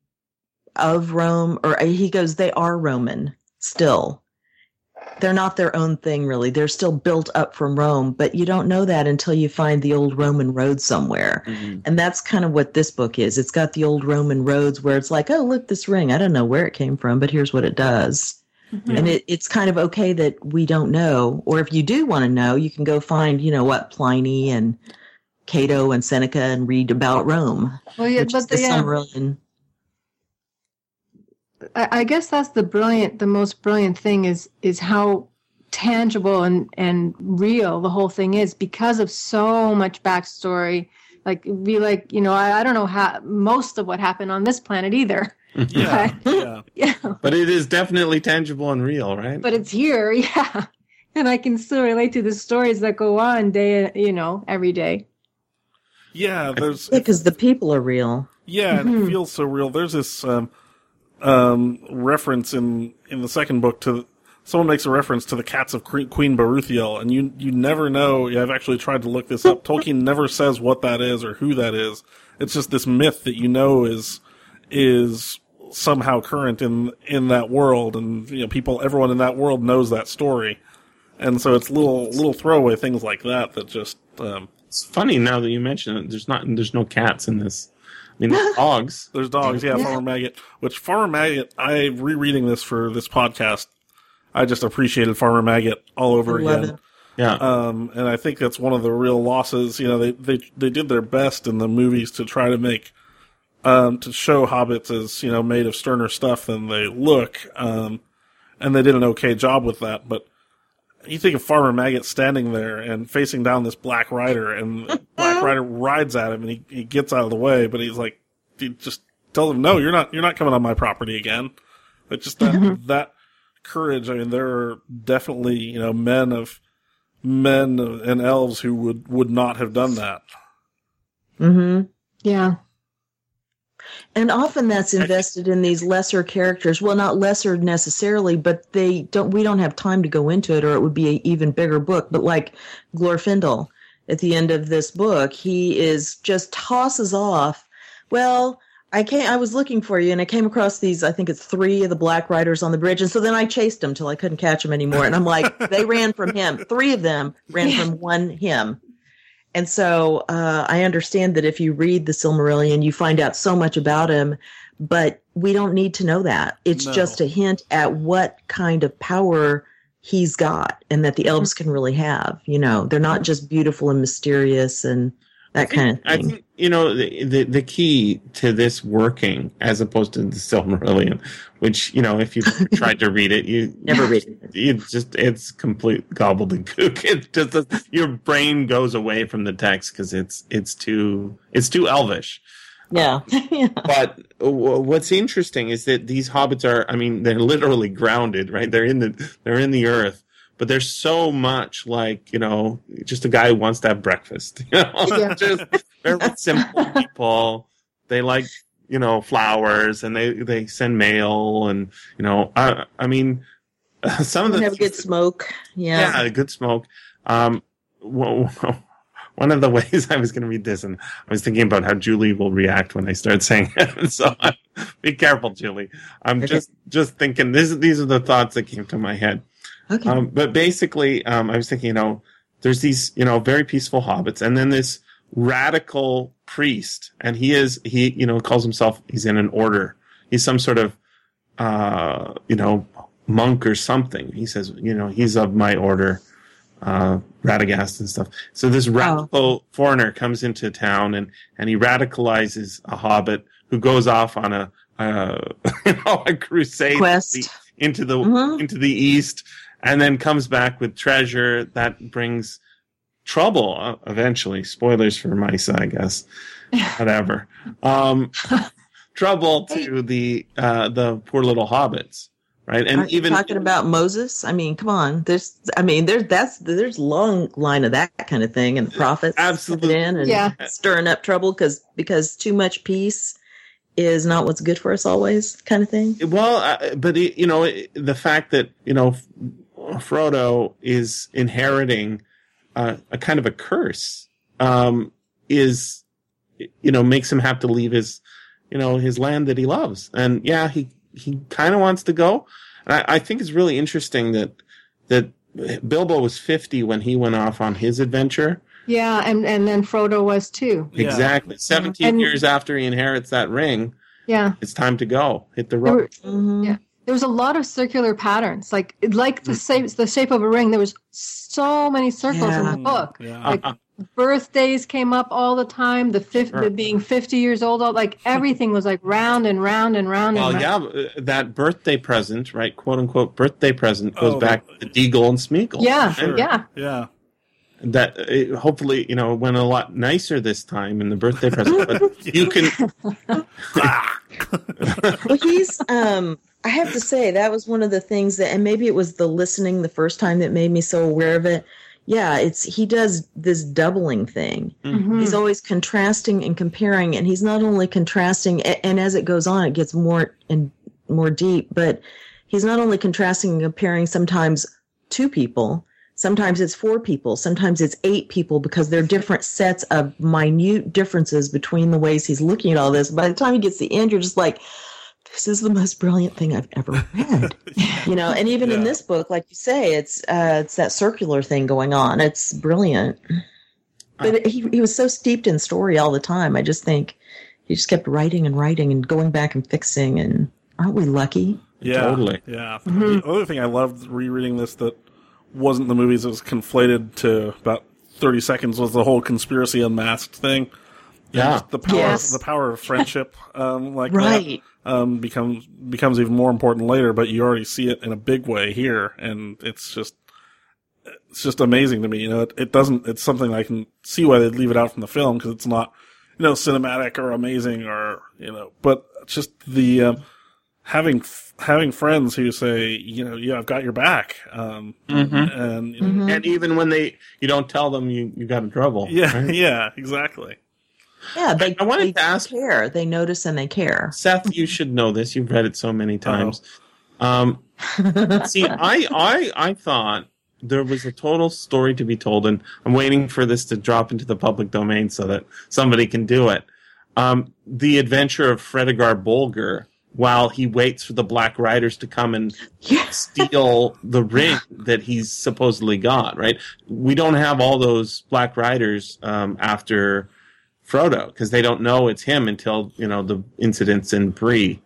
of Rome, or he goes, they are Roman still. They're not their own thing, really. They're still built up from Rome, but you don't know that until you find the old Roman road somewhere. And that's kind of what this book is. It's got the old Roman roads where it's like, oh, look, this ring. I don't know where it came from, but here's what it does. Mhm. And it, it's kind of okay that we don't know. Or if you do want to know, you can go find, you know, what Pliny and Cato and Seneca and read about Rome. Well, yeah, but the the, yeah, Silmarillion. I, I guess that's the brilliant, the most brilliant thing is is how tangible and and real the whole thing is because of so much backstory. Like be like, you know, I, I don't know how most of what happened on this planet either. Yeah. yeah. Yeah, but it is definitely tangible and real right but it's here, yeah. And I can still relate to the stories that go on day, you know, every day. Yeah, there's Because the people are real. Yeah, and it feels so real. There's this um, um, reference in in the second book to someone makes a reference to the cats of Queen Beruthiel, and you you never know. I've actually tried to look this up. Tolkien never says what that is or who that is. It's just this myth that you know is is somehow current in in that world, and you know people, everyone in that world knows that story, and so it's little little throwaway things like that that just um, it's funny now that you mention it there's not there's no cats in this i mean there's dogs There's dogs, yeah, Yeah. Farmer Maggot. Which Farmer Maggot, I rereading this for this podcast, I just appreciated Farmer Maggot all over love again. it. Yeah. Um, and I think that's one of the real losses. You know, they, they, they did their best in the movies to try to make, um, to show hobbits as, you know, made of sterner stuff than they look. Um, and they did an okay job with that. But you think of Farmer Maggot standing there and facing down this Black Rider, and Black Rider rides at him, and he, he gets out of the way, but he's like, he just tells him, "No, you're not. You're not coming on my property again." But just that that courage. I mean, there are definitely you know men of men and elves who would would not have done that. Mm-hmm. Yeah. And often that's invested in these lesser characters. Well, not lesser necessarily, but they don't. We don't have time to go into it, or it would be an even bigger book. But like Glorfindel, at the end of this book, he is just tosses off. Well, I came. I was looking for you, and I came across these. I think it's three of the Black Riders on the bridge, and so then I chased them till I couldn't catch them anymore. And I'm like, they ran from him. Three of them ran from one him. And so uh, I understand that if you read the Silmarillion, you find out so much about him, but we don't need to know that. It's No. just a hint at what kind of power he's got and that the elves can really have. You know, they're not just beautiful and mysterious and that kind of I thing. think you know the, the the key to this working, as opposed to the Silmarillion, which you know if you tried to read it, you Never read it. It's just it's complete gobbledygook. It just your brain goes away from the text because it's it's too it's too elvish. Yeah. Um, yeah. But w- what's interesting is that these hobbits are I mean they're literally grounded, right? They're in the they're in the earth. But they're so much like, you know, just a guy who wants to have breakfast. You know, Yeah. just very simple people. They like, you know, flowers and they, they send mail and, you know, I, I mean, some of the have good smoke. Yeah. yeah, good smoke. Um, one of the ways I was going to read this, and I was thinking about how Julie will react when I start saying it. so be careful, Julie. I'm just just thinking. This these are the thoughts that came to my head. Okay. Um, but basically, um, I was thinking, you know, there's these, you know, very peaceful hobbits, and then this radical priest, and he is, he, you know, calls himself, he's in an order. He's some sort of, uh, you know, monk or something. He says, you know, he's of my order, uh, Radagast and stuff. So this radical foreigner comes into town and, and he radicalizes a hobbit who goes off on a, uh, you know, a crusade Quest. into the Mhm. into the east, and then comes back with treasure that brings trouble uh, eventually. Spoilers for mice, I guess. Whatever. Um, trouble to the uh, the poor little hobbits, right? And Aren't you even talking about Moses. I mean, come on. There's, I mean, there's that's there's long line of that kind of thing, and the prophets Absolutely. in and Yeah. stirring up trouble because because too much peace is not what's good for us always, kind of thing. Well, uh, but it, you know it, the fact that you know Frodo is inheriting uh, a kind of a curse um, is you know makes him have to leave his you know his land that he loves, and yeah, he he kind of wants to go. And I, I think it's really interesting that that Bilbo was fifty when he went off on his adventure. Yeah, and and then Frodo was too. Yeah. Exactly, seventeen And- years after he inherits that ring, Yeah. it's time to go hit the There road. were, Mhm. Yeah. There was a lot of circular patterns, like like the shape the shape of a ring. There was so many circles in the book. Yeah. Like birthdays came up all the time. The fifth, Sure. the being fifty years old, all like everything was like round and round and round. Well, and round. yeah, uh, that birthday present, right? "Quote unquote" birthday present goes Oh, back to Déagol and Smeagol. yeah, And yeah. Yeah. That uh, hopefully you know went a lot nicer this time in the birthday present, but you can. well, he's. Um, I have to say that was one of the things that, and maybe it was the listening the first time that made me so aware of it. Yeah, it's he does this doubling thing. Mhm. He's always contrasting and comparing, and he's not only contrasting, and as it goes on, it gets more and more deep. But he's not only contrasting and comparing sometimes two people, sometimes it's four people, sometimes it's eight people because there are different sets of minute differences between the ways he's looking at all this. By the time he gets to the end, you're just like, this is the most brilliant thing I've ever read. you know, and even in this book, like you say, it's uh, it's that circular thing going on. It's brilliant. But he he was so steeped in story all the time. I just think he just kept writing and writing and going back and fixing. And aren't we lucky? Yeah, Totally. Yeah. Mhm. The other thing I loved rereading this that wasn't the movies. It was conflated to about thirty seconds. Was the whole conspiracy unmasked thing? And Yeah. the power, Yes. the power of friendship, um, like that, Right. Um, becomes becomes even more important later. But you already see it in a big way here, and it's just it's just amazing to me. You know, it, it doesn't. It's something I can see why they'd leave it out from the film because it's not, you know, cinematic or amazing or you know, but just the um, having f- having friends who say, you know, yeah, I've got your back, um, Mhm. and you know, And even when they you don't tell them you you got in trouble. yeah, right? yeah, exactly. Yeah, they, I wanted they to ask- care. They notice and they care. Seth, you should know this. You've read it so many times. Um, see, I, I, I thought there was a total story to be told, and I'm waiting for this to drop into the public domain so that somebody can do it. Um, the adventure of Fredegar Bolger, while he waits for the Black Riders to come and Yeah. steal the ring that he's supposedly got. Right? We don't have all those Black Riders um, after Frodo because they don't know it's him until you know the incidents in Bree.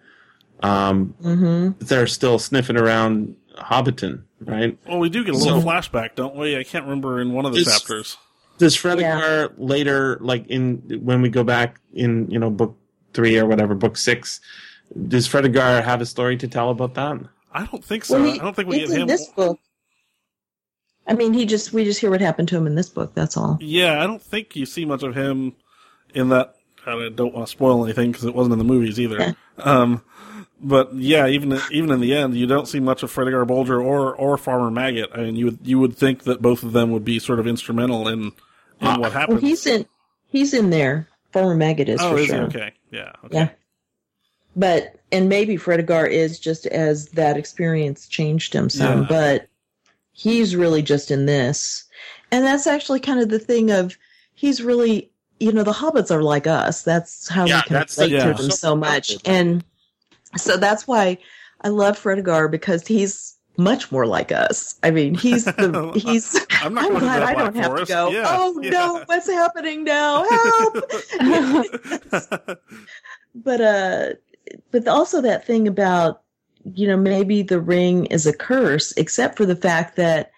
Um, hmm they're still sniffing around Hobbiton, right? Well, we do get a little So- flashback, don't we? I can't remember in one of the This- chapters. Does Fredegar later, like in when we go back in you know book three or whatever, book six, does Fredegar have a story to tell about that? I don't think so. Well, he- I don't think we it's get him. this book. I mean, he just we just hear what happened to him in this book. That's all. Yeah, I don't think you see much of him in that. I don't want to spoil anything because it wasn't in the movies either. Um, but yeah, even even in the end, you don't see much of Fredegar Bolger or or Farmer Maggot. I mean, you would you would think that both of them would be sort of instrumental in in what Well, he's in he's in there. Farmer Maggot is oh, for is sure. he okay? Yeah. Okay. Yeah. But and maybe Fredegar is just as that experience changed him some, Yeah. but he's really just in this. And that's actually kind of the thing of he's really you know, the hobbits are like us. That's how Yeah, we can that's the- relate yeah. to them So so much. And so that's why I love Fredegar because he's much more like us. I mean, he's the he's I'm not I'm glad I Black don't have to go. Yeah, oh yeah. no, what's happening now? Help! but uh but also that thing about you know maybe the ring is a curse except for the fact that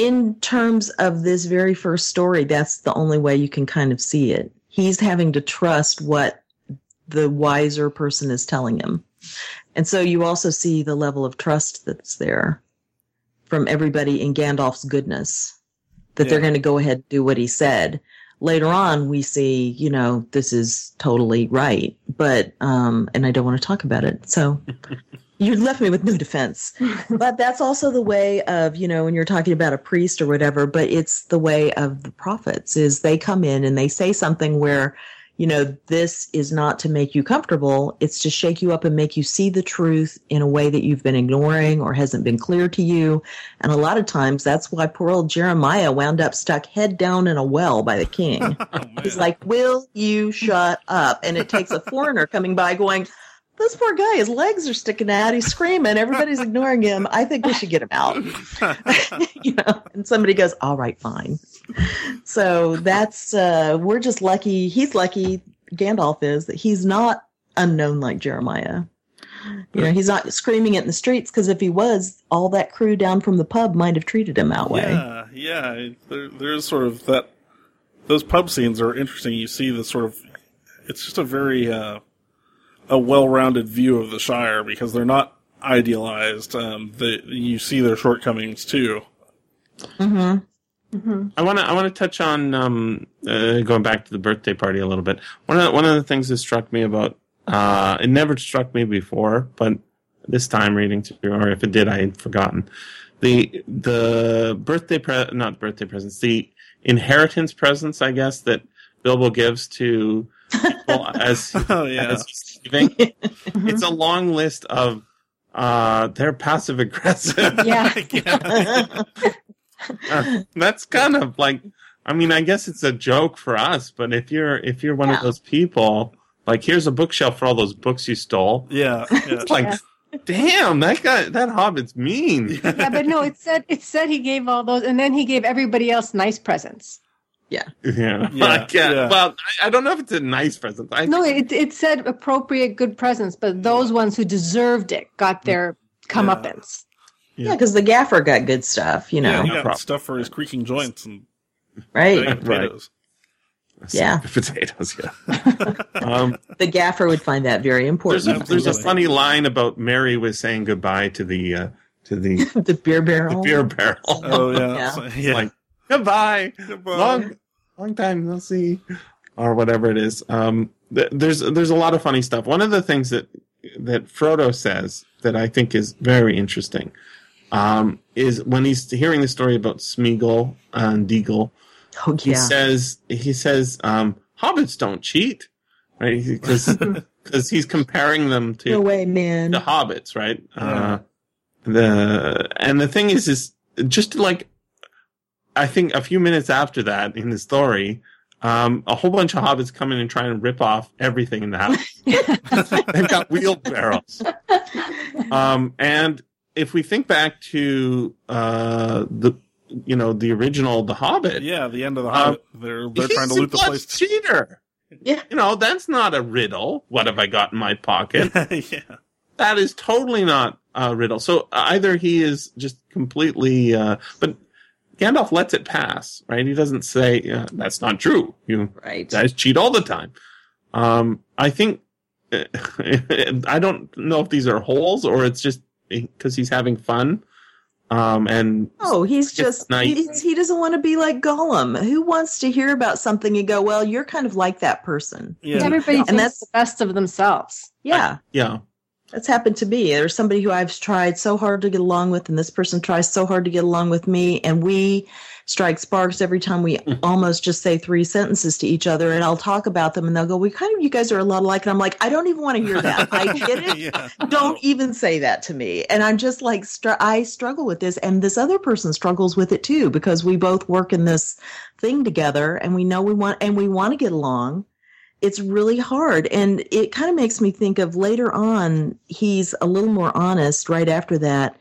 in terms of this very first story that's the only way you can kind of see it. He's having to trust what the wiser person is telling him. And so you also see the level of trust that's there from everybody in Gandalf's goodness that they're going to go ahead and do what he said. Later on we see you know this is totally right but um and i don't want to talk about it so you left me with no defense but that's also the way of you know when you're talking about a priest or whatever but it's the way of the prophets is they come in and they say something where you know this is not to make you comfortable it's to shake you up and make you see the truth in a way that you've been ignoring or hasn't been clear to you and a lot of times that's why poor old jeremiah wound up stuck head down in a well by the king Oh. He's like, "Will you shut up?" And it takes a foreigner coming by, going, "This poor guy, his legs are sticking out. He's screaming. Everybody's ignoring him. I think we should get him out." you know, and somebody goes, "All right, fine." So that's uh, we're just lucky. He's lucky. Gandalf is that he's not unknown like Jeremiah. You know, he's not screaming it in the streets because if he was, all that crew down from the pub might have treated him that way. Yeah, yeah. There, there's sort of that. Those pub scenes are interesting. You see the sort of. It's just a very uh, a well-rounded view of the Shire because they're not idealized. Um, the, you see their shortcomings too. hmm I want to I want to touch on um, uh, going back to the birthday party a little bit. One of the, one of the things that struck me about uh, it never struck me before, but this time reading through, or if it did, I had forgotten the the birthday pre not birthday presents the inheritance presents I guess that Bilbo gives to people as Oh yeah, as he's leaving. it's a long list of uh, they're passive aggressive. yeah. Uh, that's kind of like i mean i guess it's a joke for us but if you're if you're one of those people like here's a bookshelf for all those books you stole yeah, yeah. it's like Yeah. damn that guy that hobbit's mean yeah, but no, it said it said he gave all those, and then he gave everybody else nice presents. Yeah, Yeah, I can't- yeah. well I, I don't know if it's a nice present I, No, it it said appropriate good presents, but those ones who deserved it got their comeuppance. Yeah, because the gaffer got good stuff, you know, Yeah, he got problem. stuff for his creaking joints and right? baked Right. Yeah. potatoes. Yeah. um, The gaffer would find that very important. there's a there's a funny line about Merry was saying goodbye to the uh, to the, the beer barrel. beer barrel. Oh yeah, Yeah. So, yeah. Like goodbye. Goodbye. long long time no see or whatever it is um th- there's there's a lot of funny stuff one of the things that that frodo says that i think is very interesting um is when he's hearing the story about smeagol and déagol Oh yeah. he says he says um hobbits don't cheat right because because he's comparing them to No way, man. the hobbits right Yeah. uh the and the thing is is just like i think a few minutes after that in the story um a whole bunch of hobbits come in and try and rip off everything in the house they've got wheelbarrows um and if we think back to uh the you know the original the hobbit yeah, the end of the Um, Hobbit. They're they're trying to loot the place. cheater Yeah. you know that's not a riddle what have i got in my pocket yeah, that is totally not a riddle. So either he is just completely, uh, but Gandalf lets it pass, right? He doesn't say uh, that's not true. You right. guys cheat all the time. Um, I think I don't know if these are holes or it's just because he's having fun. Um, and Oh, he's just nice. he's, he doesn't want to be like Gollum. Who wants to hear about something and go, "Well, you're kind of like that person." yeah. Everybody And thinks that's- the best of themselves. Yeah, yeah, that's happened to me. There's somebody who I've tried so hard to get along with, and this person tries so hard to get along with me, and we strike sparks every time we hmm. almost just say three sentences to each other. And I'll talk about them, and they'll go, "We kind of, you guys are a lot alike." And I'm like, I don't even want to hear that. I get it. yeah. don't even say that to me and i'm just like str- i struggle with this and this other person struggles with it too because we both work in this thing together and we know we want and we want to get along it's really hard. And it kind of makes me think of later on he's a little more honest right after that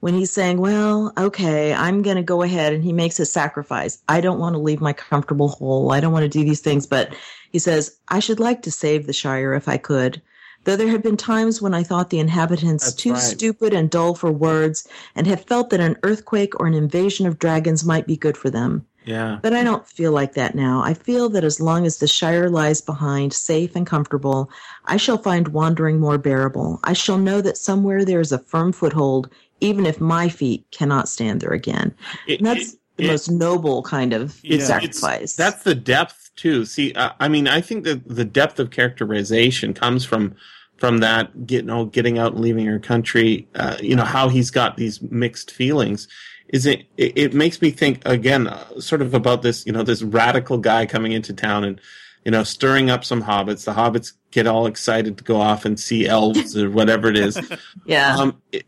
when he's saying well okay i'm going to go ahead and he makes a sacrifice. I don't want to leave my comfortable hole. I don't want to do these things. But he says i should like to save the shire if i could. Though there have been times when I thought the inhabitants That's too right. stupid and dull for words, and have felt that an earthquake or an invasion of dragons might be good for them. Yeah. But I don't feel like that now. I feel that as long as the Shire lies behind, safe and comfortable, I shall find wandering more bearable. I shall know that somewhere there is a firm foothold, even if my feet cannot stand there again. It- And that's it- the it- most noble kind of Yeah. Sacrifice. That's the depth too. See, uh, I mean, I think that the depth of characterization comes from from that, you know, getting out and leaving your country. Uh, you know how he's got these mixed feelings. Is it? It, it makes me think again, uh, sort of about this. You know, this radical guy coming into town and you know stirring up some hobbits. The hobbits get all excited to go off and see elves or whatever it is. yeah. Um, it,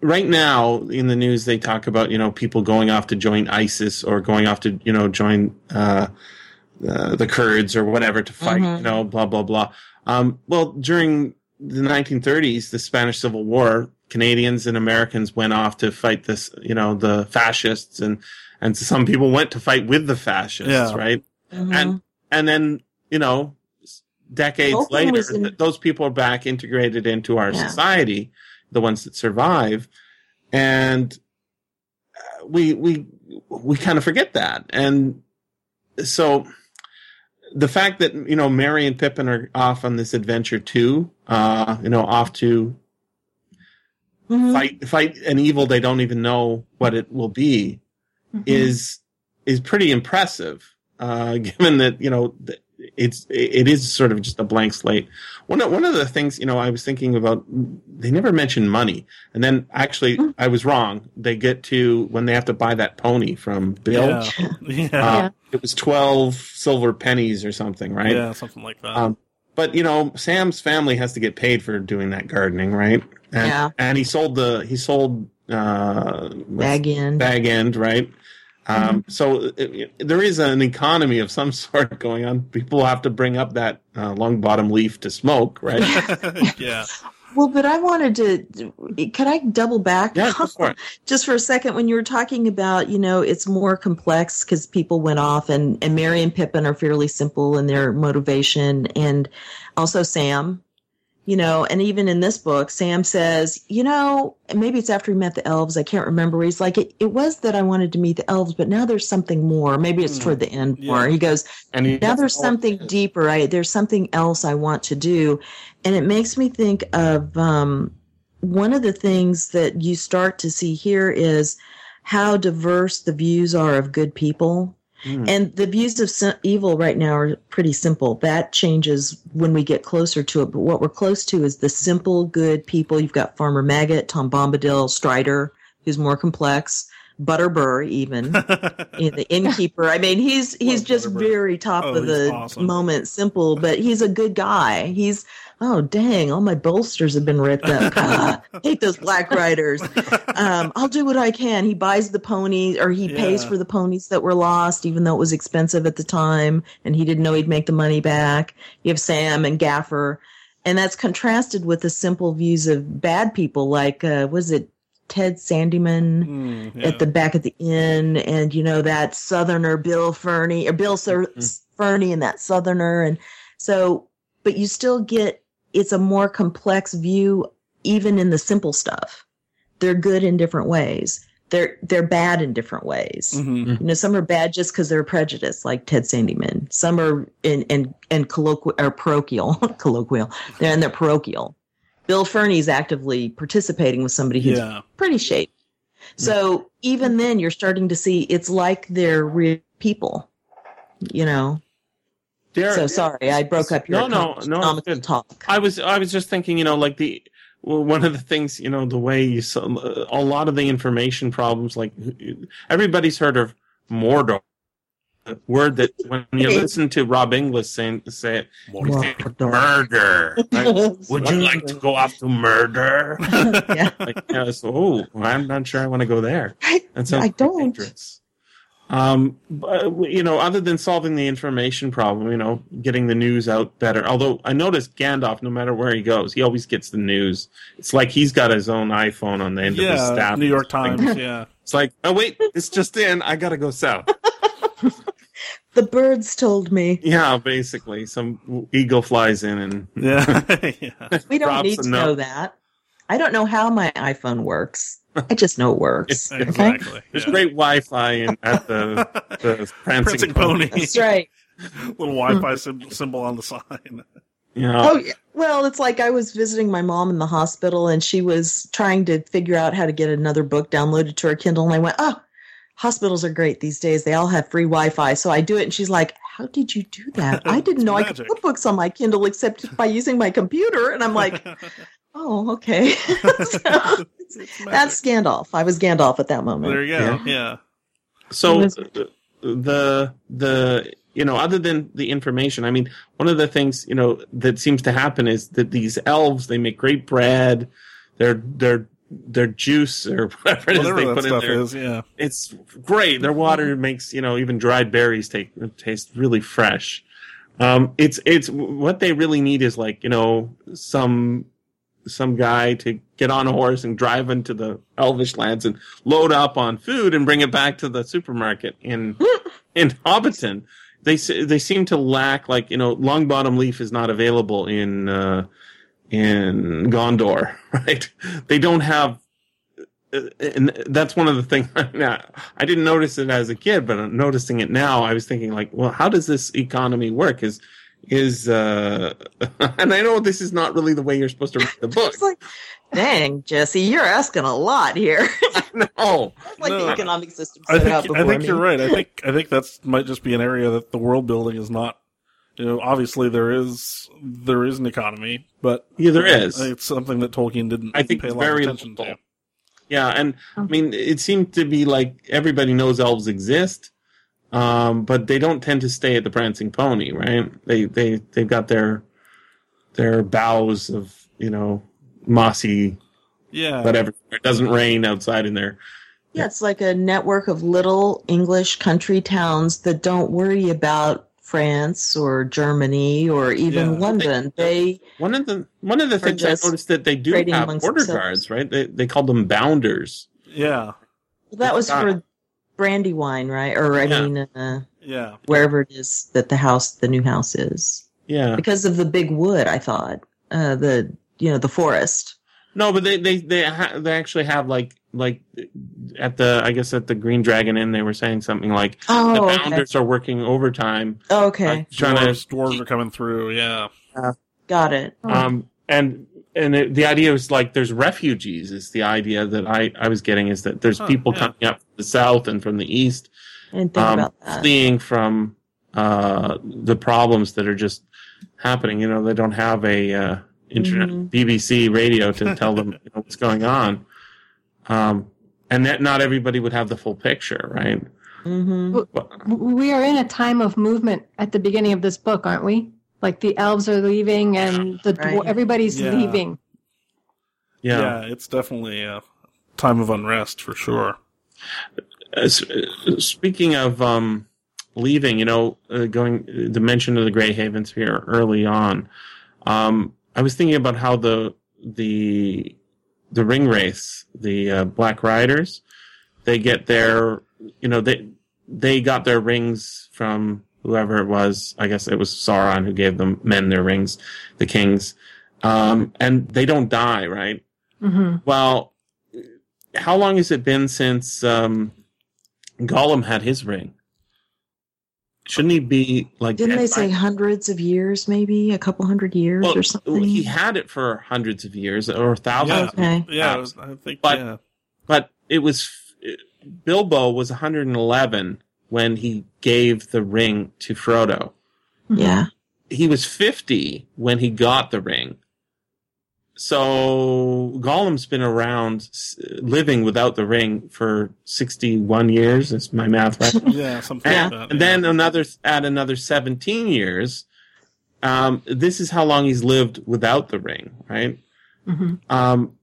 right now in the news, they talk about you know people going off to join ISIS or going off to you know join uh, uh, the Kurds or whatever to fight. Mhm. You know, blah blah blah. Um, well, during the 1930s, the Spanish Civil War, Canadians and Americans went off to fight this, you know, the fascists, and and some people went to fight with the fascists, Yeah. right? Mhm. and and then you know decades Tolkien later in- th- those people are back integrated into our Yeah. society the ones that survive and uh, we we we kind of forget that and so the fact that you know Merry and Pippin are off on this adventure too uh you know off to Mhm. fight fight an evil they don't even know what it will be Mhm. is is pretty impressive, uh, given that you know it's it is sort of just a blank slate. One of, one of the things you know I was thinking about they never mention money, and then actually Mm. I was wrong. They get to when they have to buy that pony from Bill. Yeah. Yeah. Uh, Yeah. It was twelve silver pennies or something, right? Yeah, something like that. Um, but you know, Sam's family has to get paid for doing that gardening, right? And, Yeah. And he sold the he sold uh, Bag end bag end, right? Um, So it, it- there is an economy of some sort going on. People have to bring up that uh, long bottom leaf to smoke, right? yeah. Well, but I wanted to. Could I double back? yeah, go for it. just for a second when you were talking about you know it's more complex because people went off and and merry and pippin are fairly simple in their motivation and also sam you know, and even in this book, Sam says, you know, maybe it's after he met the elves. I can't remember. He's like, it, it was that I wanted to meet the elves, but now there's something more. Maybe it's Hmm. toward the end Yeah. more. He goes, And he now there's something deeper. I, there's something else I want to do. And it makes me think of um, one of the things that you start to see here is how diverse the views are of good people. Mm. And the views of evil right now are pretty simple. That changes when we get closer to it. But what we're close to is the simple, good people. You've got Farmer Maggot, Tom Bombadil, Strider, who's more complex, Butterbur, even in the innkeeper. I mean, he's he's Love just Butterbur. very top Oh, of the awesome. moment, simple. But he's a good guy. He's oh dang, all my bolsters have been ripped up. I hate those black riders. Um, I'll do what I can. He buys the ponies, or he pays for the ponies that were lost, even though it was expensive at the time, and he didn't know he'd make the money back. You have Sam and Gaffer, and that's contrasted with the simple views of bad people, like uh, was it Ted Sandyman? Mm, yeah. at the back at the inn, and you know that Southerner Bill Ferny or Bill Sir- Ferny and that Southerner, and so, but you still get it's a more complex view, even in the simple stuff. They're good in different ways. They're they're bad in different ways. Mhm. You know, some are bad just because they're prejudiced, like Ted Sandyman. Some are in in and colloquial or parochial, colloquial. They're in they're parochial. Bill Ferny's actively participating with somebody who's Yeah. pretty shady. So even then, you're starting to see it's like they're real people. You know. Derek- So sorry, I broke up your No, no, no, good. talk. I was I was just thinking, you know, like the well, one of the things, you know, the way you saw a lot of the information problems, like everybody's heard of Mordor. A word that when you listen to Rob Inglis saying say it, say murder. Right? Would you like to go off to murder? yeah. Like, yeah, so, oh, I'm not sure I want to go there. I, That sounds I don't. dangerous. Um, but, you know, other than solving the information problem, you know, getting the news out better. Although I noticed Gandalf, no matter where he goes, he always gets the news. It's like he's got his own iPhone on the end of his staff. New York Times. Yeah. It's like, oh wait, it's just in. I gotta go south. The birds told me yeah, basically, some eagle flies in and Yeah. yeah. we don't need to know that. I don't know how my iPhone works. I just know it works. Okay, Exactly. There's yeah. great Wi-Fi in, at the the prancing, Prancing pony. that's right. Little Wi-Fi sim- symbol on the sign. Yeah. Oh, yeah. well, it's like I was visiting my mom in the hospital and she was trying to figure out how to get another book downloaded to her Kindle. And I went, Oh, hospitals are great these days. They all have free Wi Fi. So I do it. And she's like, How did you do that? I didn't know I could put books on my Kindle except by using my computer. And I'm like, Oh, okay. so, that's Gandalf. I was Gandalf at that moment. There you go. Yeah. So Yes. uh, the the you know other than the information, I mean, one of the things you know that seems to happen is that these elves they make great bread, their their their juice or whatever it is Whatever they that put in stuff there. is. Yeah. It's great. Their water makes you know even dried berries take taste really fresh. Um, it's it's what they really need is like you know some some guy to get on a horse and drive into the elvish lands and load up on food and bring it back to the supermarket in in Hobbiton. They they seem to lack like you know long bottom leaf is not available in uh, in Gondor, right? They don't have. uh, And that's one of the things. I didn't notice it as a kid, but I'm noticing it now. I was thinking, like, well, how does this economy work? Is is uh, and I know this is not really the way you're supposed to read the book. Like, dang, Jesse, you're asking a lot here. no, like No. the economic system I set out think before I think me. you're right. I think I think that's might just be an area that the world building is not. You know, obviously there is there is an economy, but yeah, there is. it's something that Tolkien didn't I think pay it's a lot very of attention local. to. Yeah, and I mean, it seemed to be like everybody knows elves exist, um, but they don't tend to stay at the Prancing Pony, right? They they they've got their their boughs of you know mossy Yeah, whatever. It doesn't rain outside in there. Yeah, it's like a network of little English country towns that don't worry about France or Germany or even Yeah. London. They One of the one of the things I noticed that they do have border themselves. guards, right? They they call them bounders. yeah, that was Ah. for Brandywine, right? Or I Yeah. mean, uh, yeah. wherever it is that the house, the new house is, Yeah, because of the big wood. I thought uh, the you know the forest. No, but they they they ha- they actually have like like at the I guess at the Green Dragon Inn they were saying something like the Oh, okay. founders are working overtime okay, uh, trying Dwarves, to dwarves are coming through. Yeah, got it. um and and it, the idea was like there's refugees is the idea that I I was getting is that there's Huh, people yeah. coming up from the south and from the east I didn't think um, about that. fleeing from uh the problems that are just happening you know they don't have a uh internet Mhm. BBC radio to tell them you know, what's going on um and that not everybody would have the full picture right hmm Well, we are in a time of movement at the beginning of this book, aren't we? Like the elves are leaving and the dwar- Right. everybody's Yeah. leaving. yeah, yeah, it's definitely a time of unrest for sure. Uh, s- uh, speaking of um leaving you know uh, going the mention of the gray havens here early on um i was thinking about how the the the Ringwraiths the uh, black riders they get their you know they they got their rings from whoever it was i guess it was sauron who gave them men their rings the kings um and they don't die right hmm well, how long has it been since um, Gollum had his ring? Shouldn't he be like? Didn't dead they by- say hundreds of years, maybe a couple hundred years Well, or something? he had it for hundreds of years or thousands. Yeah. okay. Yeah, it was, I think. But- yeah, But it was Bilbo was 111 when he gave the ring to Frodo. Yeah. He was 50 when he got the ring. So Gollum's been around living without the ring for 61 years. Is my math right? yeah, something and, like that. and then another add another 17 years um, this is how long he's lived without the ring right hmm um,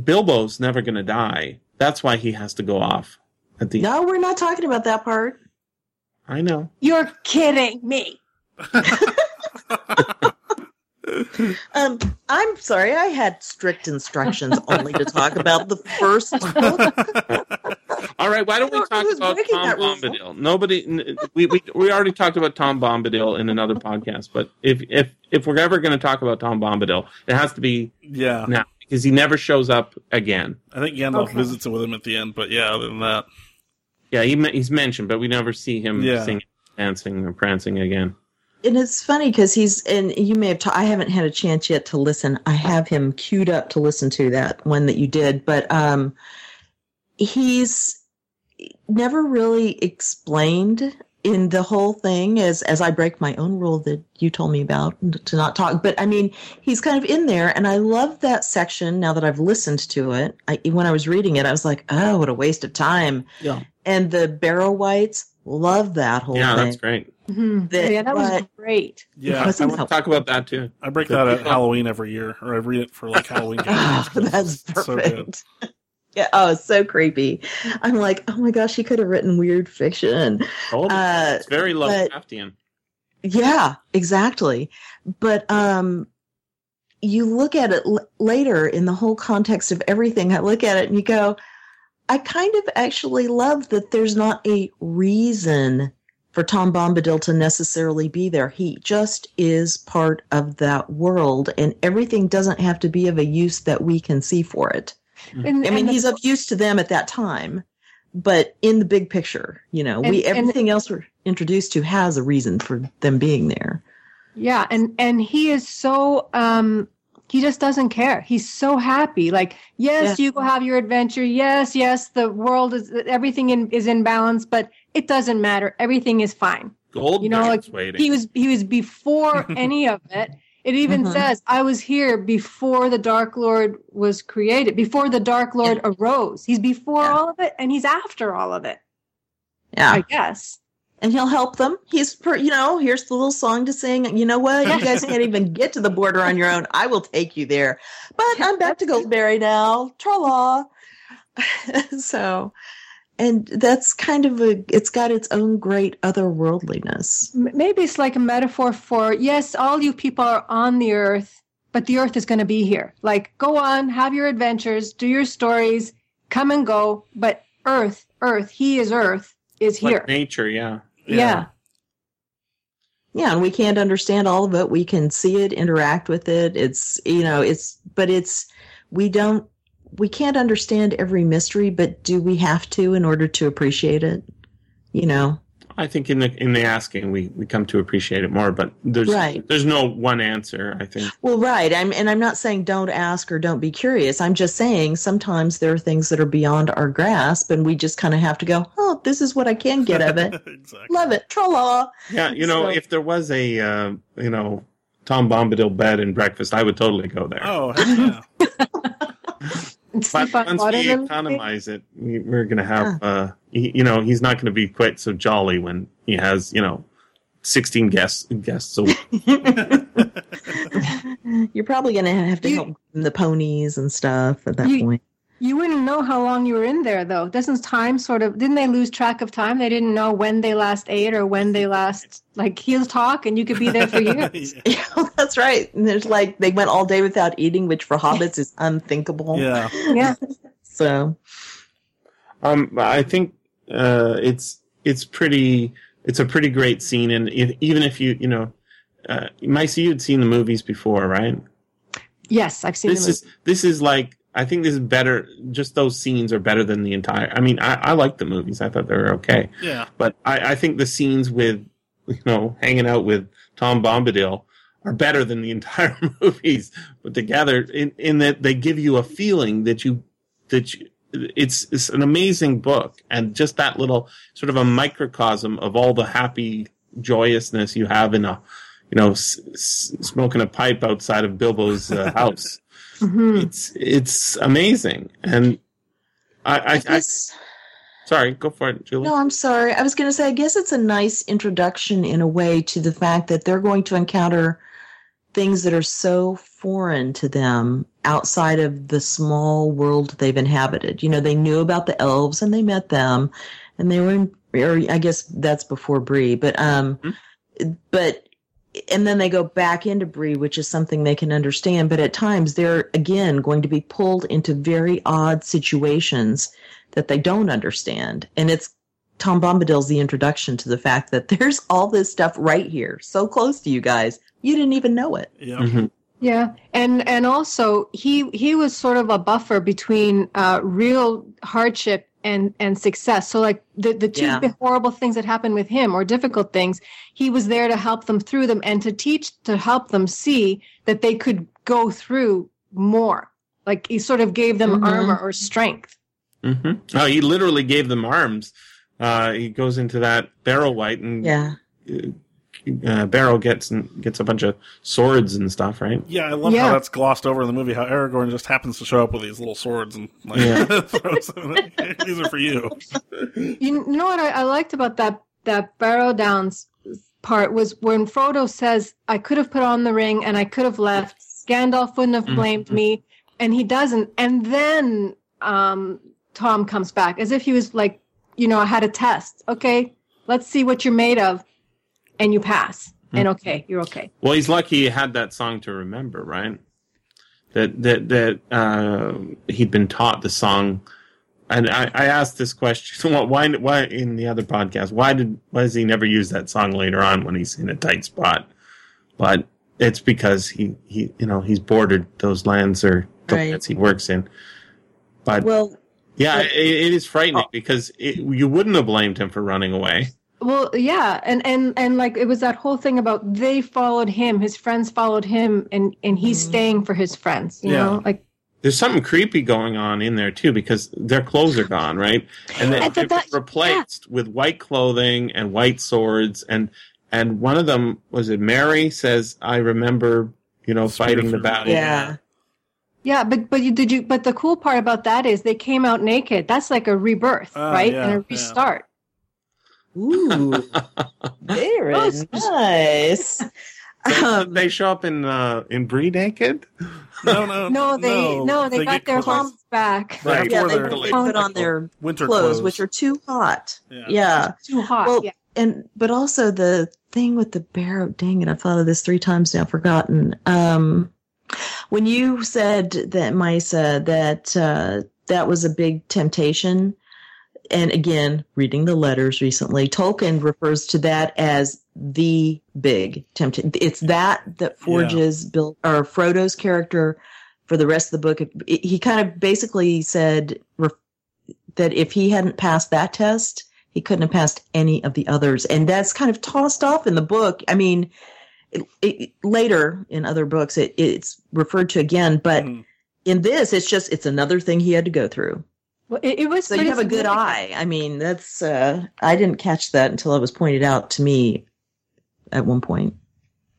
bilbo's never going to die that's why he has to go off at the No, we're not talking about that part. i know You're kidding me. Um, I'm sorry, I had strict instructions only to talk about the first book. all right why don't we talk about tom that rule. bombadil nobody we, we we already talked about tom bombadil in another podcast but if if if we're ever going to talk about tom bombadil it has to be yeah, now because he never shows up again I think Gandalf Okay. visits with him at the end. But yeah, other than that, Yeah, he, he's mentioned, but we never see him Yeah. singing, dancing, or prancing again. And it's funny because he's, and you may have, ta- I haven't had a chance yet to listen. I have him queued up to listen to that one that you did, but um, he's never really explained in the whole thing as as I break my own rule that you told me about to not talk. But I mean, he's kind of in there, and I love that section. Now that I've listened to it, I, when I was reading it, I was like, "Oh, what a waste of time!" Yeah. And the Barrow Wights love that whole Yeah, thing. that's great. hmm That- yeah, that was but- great. yeah, Because- I want to talk about that too. I break that at Halloween every year, or I read it for like Halloween. Oh, gatherings. that's It's so good. perfect. Yeah. Oh, so creepy. I'm like, oh my gosh, he could have written weird fiction. Uh, it's very Lovecraftian. yeah, exactly. But um, you look at it l- later in the whole context of everything. I look at it and you go, I kind of actually love that there's not a reason for Tom Bombadil to necessarily be there. He just is part of that world, and everything doesn't have to be of a use that we can see for it. And, I mean, and the- he's of use to them at that time, but in the big picture, you know, we And- and- everything else we're introduced to has a reason for them being there. Yeah, and and he is so um he just doesn't care. He's so happy. Like, yes, you go have your adventure. Yes, yes, the world is everything in, is in balance, but it doesn't matter. Everything is fine. Gold You know, like waiting. he was he was before any of it. It even Mhm. says, "I was here before the Dark Lord was created, before the Dark Lord arose. He's before Yeah. all of it, and he's after all of it." Yeah, I guess. and he'll help them. He's, per, you know, here's the little song to sing. You know what? You guys can't even get to the border on your own. I will take you there. But I'm back to Goldberry now. Tra la. so, and that's kind of a. It's got its own great otherworldliness. Maybe it's like a metaphor for yes, all you people are on the earth, but the earth is going to be here. Like, go on, have your adventures, do your stories, come and go, but earth, earth, he is earth, is here like here. nature, yeah. yeah. yeah, and we can't understand all of it. We can see it, interact with it. It's you know, it's but it's we don't we can't understand every mystery, but do we have to in order to appreciate it? You know. I think in the in the asking we, we come to appreciate it more, but there's Right. there's no one answer. I think Well, right. I'm, and I'm not saying don't ask or don't be curious. I'm just saying sometimes there are things that are beyond our grasp, and we just kind of have to go, oh, this is what I can get of it. exactly. Love it. Tra la. yeah, you know, So- if there was a uh, you know Tom Bombadil bed and breakfast, I would totally go there. Oh, yeah. And But sleep on once we watermelon. economize it, we, we're going to have, uh, he, you know, he's not going to be quite so jolly when he has, you know, 16 guests guests a week. You're probably going to have to You- help the ponies and stuff at that You- point. You wouldn't know how long you were in there, though. Doesn't time sort of? Didn't they lose track of time? They didn't know when they last ate or when they last like he'll talk, and you could be there for years. Yeah, that's right. And there's like they went all day without eating, which for hobbits is unthinkable. yeah. yeah, So Um, I think uh, it's it's pretty it's a pretty great scene, and if, even if you you know, uh, Maissa, you'd seen the movies before, right? yes, I've seen This them. is this is like I think this is better. Just those scenes are better than the entire. I mean, I, I like the movies. I thought they were okay, Yeah. but I, I think the scenes with you know hanging out with Tom Bombadil are better than the entire movies put together. In in that they give you a feeling that you that you, it's it's an amazing book, and just that little sort of a microcosm of all the happy joyousness you have in a you know s- s- smoking a pipe outside of Bilbo's uh, house. Mhm. It's it's amazing, and I, I, I I sorry, go for it, Julie. No, I'm sorry. I was going to say, I guess it's a nice introduction in a way to the fact that they're going to encounter things that are so foreign to them outside of the small world they've inhabited. You know, they knew about the elves and they met them and they were in, or I guess that's before Bree, but, um, but, and then they go back into Bree, which is something they can understand. But at times they're again going to be pulled into very odd situations that they don't understand. And it's Tom Bombadil's the introduction to the fact that there's all this stuff right here, so close to you guys. You didn't even know it. Yeah. Mhm. Yeah, and and also he he was sort of a buffer between uh, real hardship and and success. So like the the two Yeah. horrible things that happened with him or difficult things, he was there to help them through them and to teach to help them see that they could go through more. Like he sort of gave them Mhm. armor or strength. mm-hmm. Oh, he literally gave them arms. Uh, he goes into that barrow wight and Yeah. Uh, Barrow gets gets a bunch of swords and stuff, right? Yeah, I love Yeah. how that's glossed over in the movie. How Aragorn just happens to show up with these little swords and like Yeah. throws them. These are for you. You, you know what I, I liked about that that Barrow Downs part was when Frodo says, "I could have put on the ring and I could have left." Gandalf wouldn't have blamed me, and he doesn't. And then um, Tom comes back as if he was like, you know, I had a test. Okay, let's see what you're made of, and you pass. And okay, you're okay. Well, he's lucky he had that song to remember, right? That that that uh, he'd been taught the song, and I, I asked this question: why why in the other podcast? Why did why does he never use that song later on when he's in a tight spot? But it's because he he you know he's bordered those lands or the Right. lands he works in. But Well, yeah, but- it, it is frightening Oh. because it, you wouldn't have blamed him for running away. Well, yeah, and and and like it was that whole thing about they followed him, his friends followed him, and and he's Mhm. staying for his friends. You Yeah. know, like There's something creepy going on in there too because their clothes are gone, right? And then I thought it was that- replaced with white clothing and white swords and and one of them was it Merry says I remember you know Spear fighting the battle. yeah. Yeah, but but you did you but the cool part about that is they came out naked. That's like a rebirth, Ah, right? yeah, and a restart. Ooh, very Those- nice. Um, they show up in uh, in Bree naked. No, no, No, they no, they, got their clothes. humps back. Right, yeah, before they, their, they like, put on their winter clothes, which are too hot. Yeah. yeah. Too hot. Well, yeah. and but also the thing with the barrow dang it i've thought of this three times now forgotten um when you said that Maissa that uh that was a big temptation and again reading the letters recently tolkien refers to that as the big temptation. It's that that forges Bill or Frodo's character for the rest of the book. It, it- he kind of basically said ref- that if he hadn't passed that test, he couldn't have passed any of the others, and that's kind of tossed off in the book. I mean, it, later in other books, it, it's referred to again, but Mhm. in this, it's just it's another thing he had to go through. Well, it, it was. So you have a good eye. I mean, that's uh I didn't catch that until it was pointed out to me at one point.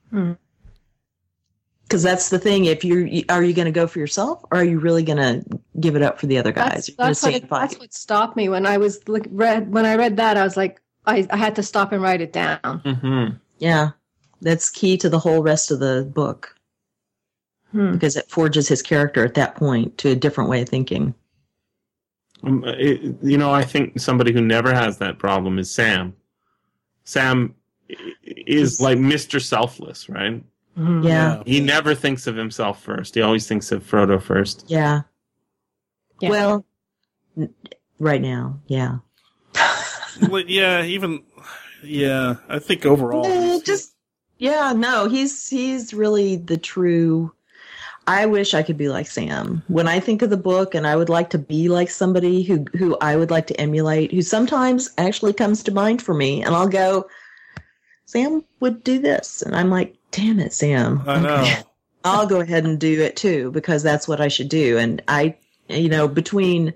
Hmm. Because that's the thing. If you're, are you going to go for yourself, or are you really going to give it up for the other guys? That's, that's, what, it- that's what stopped me when I was look, read when I read that. I was like, I, I had to stop and write it down. Mm-hmm. Yeah, that's key to the whole rest of the book Hmm. because it forges his character at that point to a different way of thinking. Um, it, you know, I think somebody who never has that problem is Sam. Sam is like Mr. Selfless, right? Mhm. Yeah, He never thinks of himself first. He always thinks of Frodo first. yeah. Yeah. Well, n- right now, yeah. Well, yeah, even yeah, I think overall, just yeah, no, he's he's really the true. I wish I could be like Sam. When I think of the book, and I would like to be like somebody who who I would like to emulate, who sometimes actually comes to mind for me, and I'll go, Sam would do this, and I'm like, damn it, Sam. I know. Okay. I'll go ahead and do it too because that's what I should do. And I, you know, between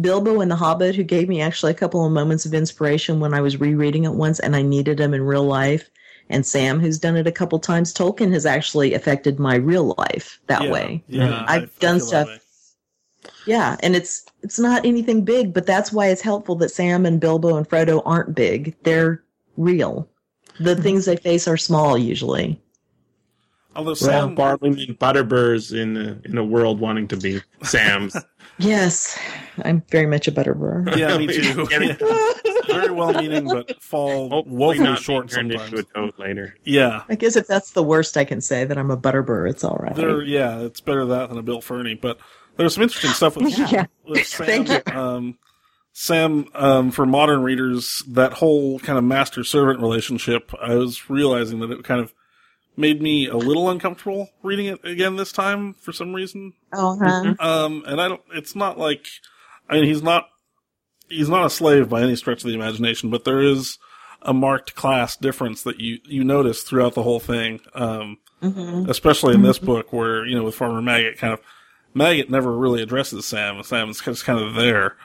Bilbo and the Hobbit, who gave me actually a couple of moments of inspiration when I was rereading it once and I needed them in real life, and Sam, who's done it a couple times, Tolkien has actually affected my real life that yeah, way. Yeah, I've I- I done stuff- Yeah, and it's it's not anything big, but that's why it's helpful that Sam and Bilbo and Frodo aren't big. They're real. The hmm. things they face are small usually. Although Well, Sam, barley and butterburs in a, in a world wanting to be Sam's. Yes, I'm very much a butterbur. yeah, me too. Very well-meaning, but fall Hopefully woefully not short being turned sometimes. into a toad later. Yeah, I guess if that's the worst I can say, that I'm a butterbur, it's all right. there. Yeah, it's better that than a Bill Ferny. But there's some interesting stuff with, Yeah. with Sam. Thank you. Um, Sam, um, for modern readers, that whole kind of master-servant relationship, I was realizing that it kind of made me a little uncomfortable reading it again this time for some reason. Oh, huh? Um, and I don't. It's not like, I mean, he's not. He's not a slave by any stretch of the imagination, but there is a marked class difference that you you notice throughout the whole thing. Um, hmm especially in this book, where you know with Farmer Maggot, kind of Maggot never really addresses Sam. Sam's just kind of there.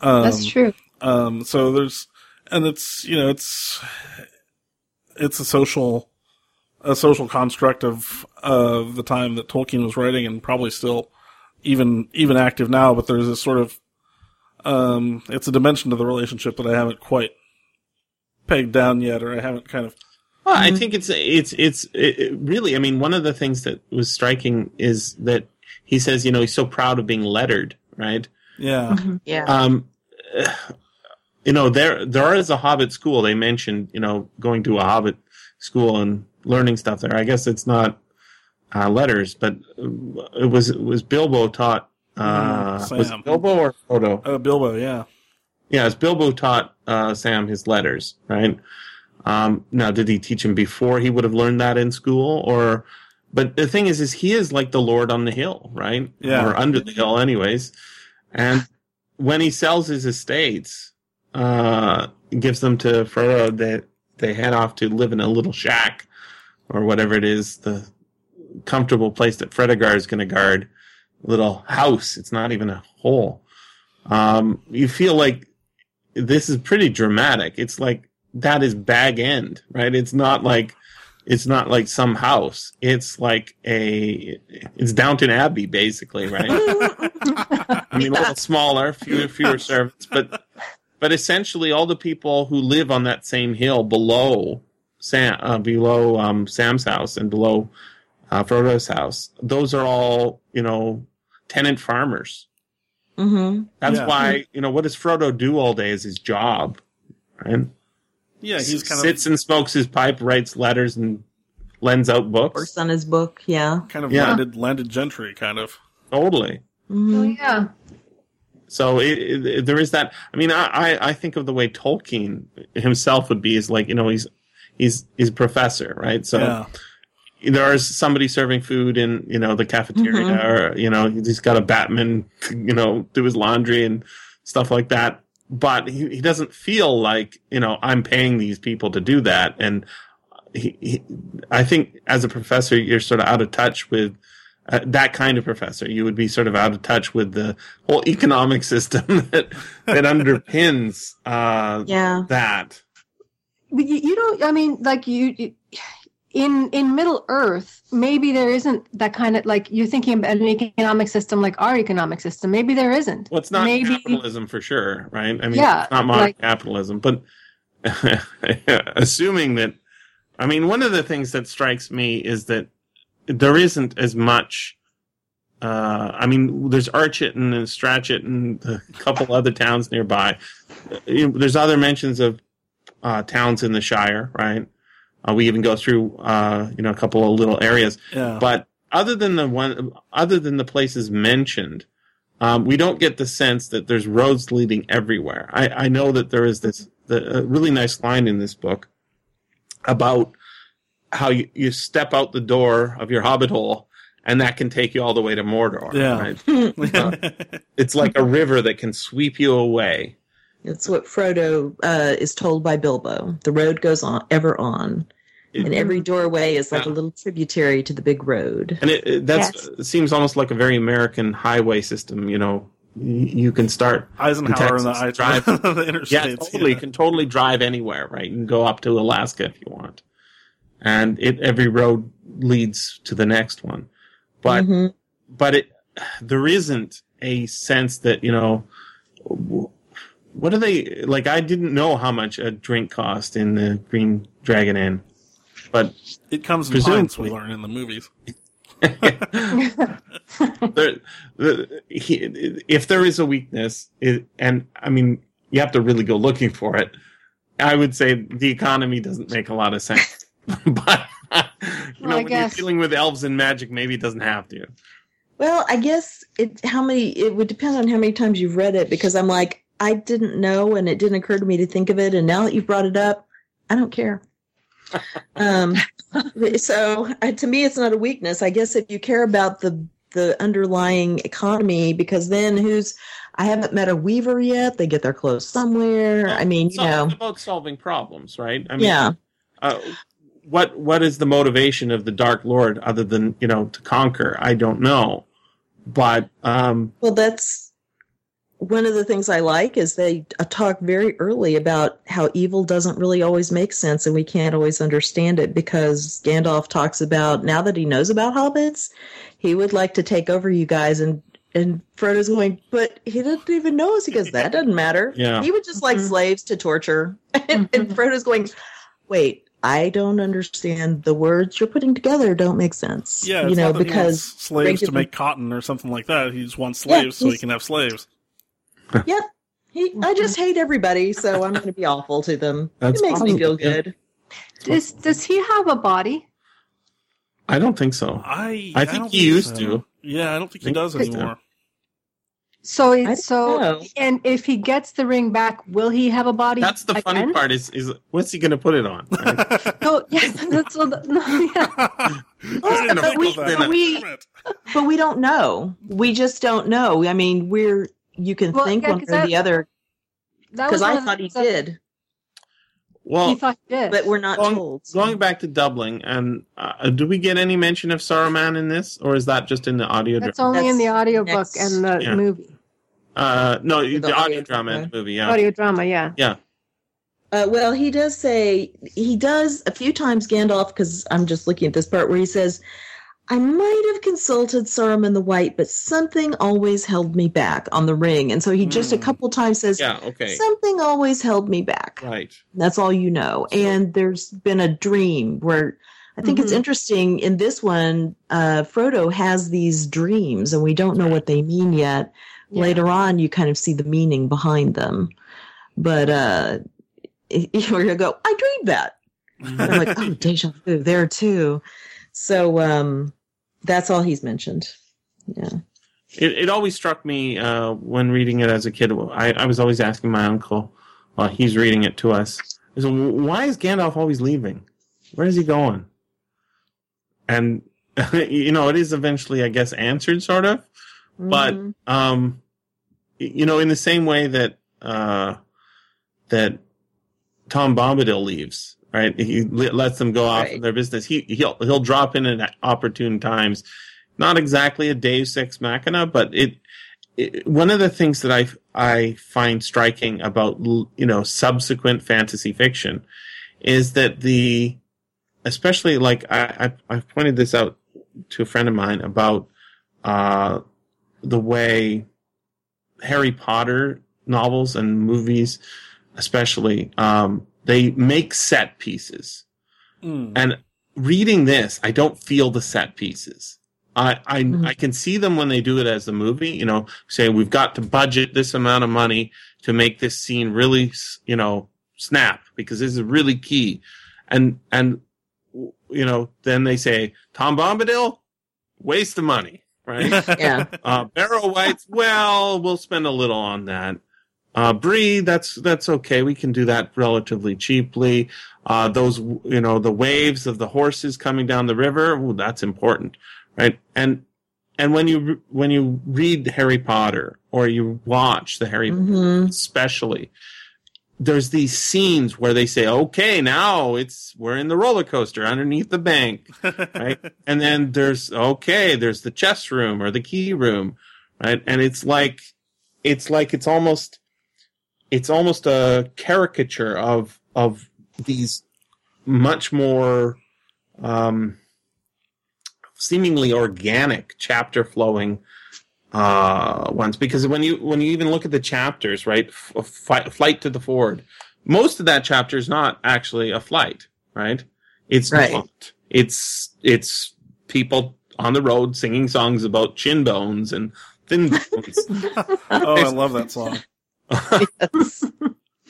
Um, That's true. um, so there's, and it's you know it's it's a social a social construct of of the time that Tolkien was writing, and probably still even even active now. But there's this sort of um, it's a dimension to the relationship that I haven't quite pegged down yet, or I haven't kind of Well, I think it's it's it's it, it really. I mean, one of the things that was striking is that he says, you know, he's so proud of being lettered, right? yeah Yeah. Um, you know, there there is a Hobbit school. They mentioned, you know, going to a Hobbit school and learning stuff there. I guess it's not uh, letters, but it was it was Bilbo taught. Uh, Mm, was Bilbo or Frodo? uh, Bilbo, yeah. Yeah, it's Bilbo taught uh, Sam his letters, right? Um, now, did he teach him before he would have learned that in school, or? But the thing is, is he is like the Lord on the hill, right? Yeah. or under the hill, anyways. And when he sells his estates, uh, gives them to Frodo, they they head off to live in a little shack or whatever it is, the comfortable place that Fredegar is going to guard. Little house. It's not even a hole. Um, you feel like this is pretty dramatic. It's like that is bag end, right? It's not like it's not like some house. It's like a it's Downton Abbey, basically, right? I mean, a little smaller, fewer fewer servants, but but essentially all the people who live on that same hill below Sam, uh, below um, Sam's house and below uh, Frodo's house, those are all you know tenant farmers. hmm That's Yeah. why you know what does Frodo do all day is his job, right? Yeah, he's kind sits of and smokes his pipe, writes letters, and lends out books. Works on his book. Yeah. kind of Yeah. landed landed gentry, kind of. Totally. Oh hmm yeah. So it, it, there is that. I mean, I, I I think of the way Tolkien himself would be is like you know he's he's he's a professor, right? So yeah. there is somebody serving food in you know the cafeteria, or you know he's got a Batman, you know, do his laundry and stuff like that. But he, he doesn't feel like you know I'm paying these people to do that, and he, he I think as a professor you're sort of out of touch with. Uh, that kind of professor, you would be sort of out of touch with the whole economic system that that underpins uh, Yeah. that. But you, you don't. I mean, like you, you- in in Middle Earth, maybe there isn't that kind of like you're thinking about an economic system like our economic system. Maybe there isn't. Well, it's not Maybe- capitalism for sure, right? I mean, Yeah, it's not modern like- capitalism, but assuming that, I mean, one of the things that strikes me is that there isn't as much. Uh, I mean, there's Archet and Strachet and a couple other towns nearby. You know, There's other mentions of uh, towns in the Shire, right? Uh, we even go through, uh, you know, a couple of little areas. Yeah. But other than the one, other than the places mentioned, um, we don't get the sense that there's roads leading everywhere. I, I know that there is this the, a really nice line in this book about how you, you step out the door of your hobbit hole and that can take you all the way to Mordor. Yeah. right? It's like a river that can sweep you away. It's what Frodo uh, is told by Bilbo. The road goes on ever on, It- and every doorway is like a little tributary to the big road. And it, it that's Yes. it seems almost like a very American highway system. You know, you, you can start Eisenhower and the, Texas, I- drive- the Yeah, interstates. totally. You can totally drive anywhere, right? You can go up to Alaska if you want, and it every road leads to the next one. But Mhm. but it there isn't a sense that you know w- what are they like? I didn't know how much a drink cost in the Green Dragon Inn, but It comes in Presumably. pints, we learn in the movies. there, the, he, if there is a weakness, it, and I mean, you have to really go looking for it. I would say the economy doesn't make a lot of sense, but you Well, know, I when you're dealing with elves and magic, maybe it doesn't have to. Well, I guess it how many it would depend on how many times you've read it because I'm like I didn't know and it didn't occur to me to think of it and now that you've brought it up, I don't care. um, so uh, to me, it's not a weakness. I guess if you care about the the underlying economy, because then who's I haven't met a weaver yet. They get their clothes somewhere. I mean, you know, about solving problems, right? I mean, yeah. uh, what what is the motivation of the Dark Lord other than you know to conquer? I don't know, but um, Well, that's one of the things I like is they uh, talk very early about how evil doesn't really always make sense and we can't always understand it because Gandalf talks about now that he knows about hobbits, he would like to take over you guys and and Frodo's going, but he doesn't even know us. He goes, that doesn't matter. Yeah. He would just like Mhm. slaves to torture. and, and Mhm. Frodo's going, wait, I don't understand. The words you're putting together don't make sense. Yeah, you know, not that he because wants slaves to make cotton or something like that. He just wants slaves so he can have slaves. Yep. He, I just hate everybody, so I'm going to be awful to them. That's it makes me feel awesome. good. Does does he have a body? I don't think so. I I think don't he used so. to. Yeah, I don't think he Think does he used to. anymore. So I it, so know. and if he gets the ring back, will he have a body? That's the funny part. Is is what's he going to put it on? right? No, oh, yes, that's so the, no, yeah. But we- but we- But we don't know. We just don't know. I mean, we're you can Well, think yeah, one 'cause or that- the other because I thought he things that did, well, He thought he did, but we're not Going- told. going back to doubling, and uh, do we get any mention of Saruman in this, or is that just in the audio? That's drama? only in the audio book and the Yeah. movie, Uh, no, the, The audio audio drama and the movie. Yeah, audio drama. Yeah. yeah. Uh, well, he does say he does a few times Gandalf because I'm just looking at this part where he says, "I might have consulted Saruman the White, but something always held me back on the ring." And so he just a Hmm. couple times says, Yeah. Okay. "Something always held me back." Right. That's all you know. And there's been a dream where I think it's Mhm. interesting in this one, uh, Frodo has these dreams and we don't know what they mean yet. Yeah. Later on, you kind of see the meaning behind them. But uh, you're going to go, I dreamed that. I'm like, oh, deja vu there too. So um, that's all he's mentioned. Yeah. It, it always struck me uh, when reading it as a kid. I, I was always asking my uncle while he's reading it to us, is why is Gandalf always leaving? Where is he going? And you know, it is eventually, I guess, answered sort of, but Mhm. um, you know, in the same way that uh, that Tom Bombadil leaves, right? He le- lets them go off Right. of their business. He he'll he'll drop in at opportune times. Not exactly a Deus ex machina, but it, it. One of the things that I I find striking about you know subsequent fantasy fiction is that the especially like I, I I've pointed this out to a friend of mine about uh, the way Harry Potter novels and movies, especially, um, they make set pieces. Mm. And reading this, I don't feel the set pieces. I I, Mhm. I can see them when they do it as a movie. You know, say we've got to budget this amount of money to make this scene really, you know, snap because this is really key. And and you know, then they say Tom Bombadil, waste of money, right? Yeah. Uh, Barrow Wights, well, we'll spend a little on that. Uh, Bree, that's that's okay. We can do that relatively cheaply. Uh, those, you know, the waves of the horses coming down the river, ooh, that's important, right? And and when you when you read Harry Potter or you watch the Harry Mhm. especially there's these scenes where they say okay now it's we're in the roller coaster underneath the bank right and then there's okay there's the chess room or the key room right and it's like it's like it's almost it's almost a caricature of of these much more um seemingly organic chapter flowing uh ones because when you when you even look at the chapters right F- F- flight to the ford most of that chapter is not actually a flight right it's Right. not it's it's people on the road singing songs about chin bones and thin bones oh, I love that song. Yes.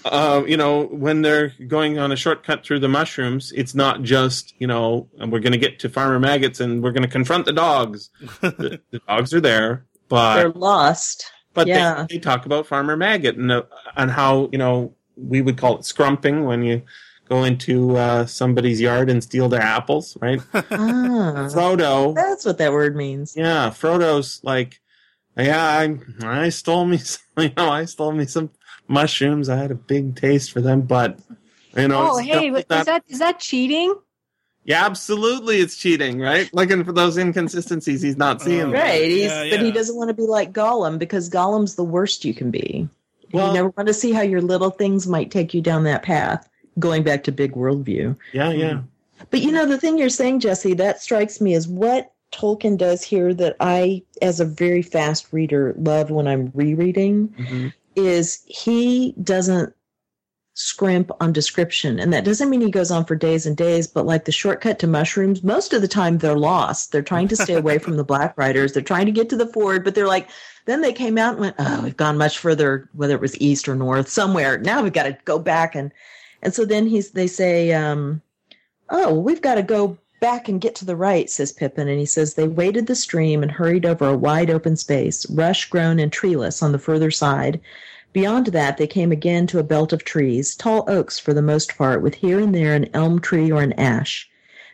uh, you know, when they're going on a shortcut through the mushrooms, it's not just, you know, and we're going to get to Farmer Maggots and we're going to confront the dogs. the, the dogs are there, but They're lost. but yeah. they, they talk about Farmer Maggot and uh, and how you know we would call it scrumping when you go into uh, somebody's yard and steal their apples, right? Ah, Frodo, that's what that word means. yeah, Frodo's like, yeah, I I stole me, some, you know, I stole me some mushrooms. I had a big taste for them, but you know, Oh, hey, not is that is that cheating? yeah, absolutely, it's cheating, right? Looking for those inconsistencies he's not seeing. Oh. Right. He's, Yeah, But he doesn't want to be like Gollum because Gollum's the worst you can be. Well- you never want to see how your little things might take you down that path, going back to big worldview. Yeah, yeah. But you know, the thing you're saying, Jesse, that strikes me as what Tolkien does here that I, as a very fast reader, love when I'm rereading Mhm. is he doesn't scrimp on description. And that doesn't mean he goes on for days and days, but like the shortcut to mushrooms, most of the time they're lost. They're trying to stay away from the Black Riders. They're trying to get to the ford, but they're like, then they came out and went, oh, we've gone much further, whether it was east or north, somewhere. Now we've got to go back. And, and so then he's, they say, um, oh, we've got to go back and get to the right, says Pippin. And he says, they waded the stream and hurried over a wide open space, rush grown and treeless on the further side. Beyond that, they came again to a belt of trees, tall oaks for the most part, with here and there an elm tree or an ash.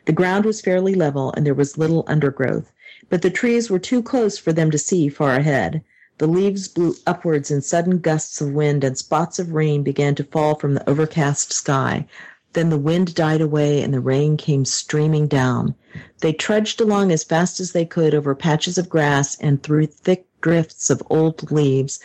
The ground was fairly level, and there was little undergrowth, but the trees were too close for them to see far ahead. The leaves blew upwards in sudden gusts of wind, and spots of rain began to fall from the overcast sky. Then the wind died away, and the rain came streaming down. They trudged along as fast as they could over patches of grass and through thick drifts of old leaves,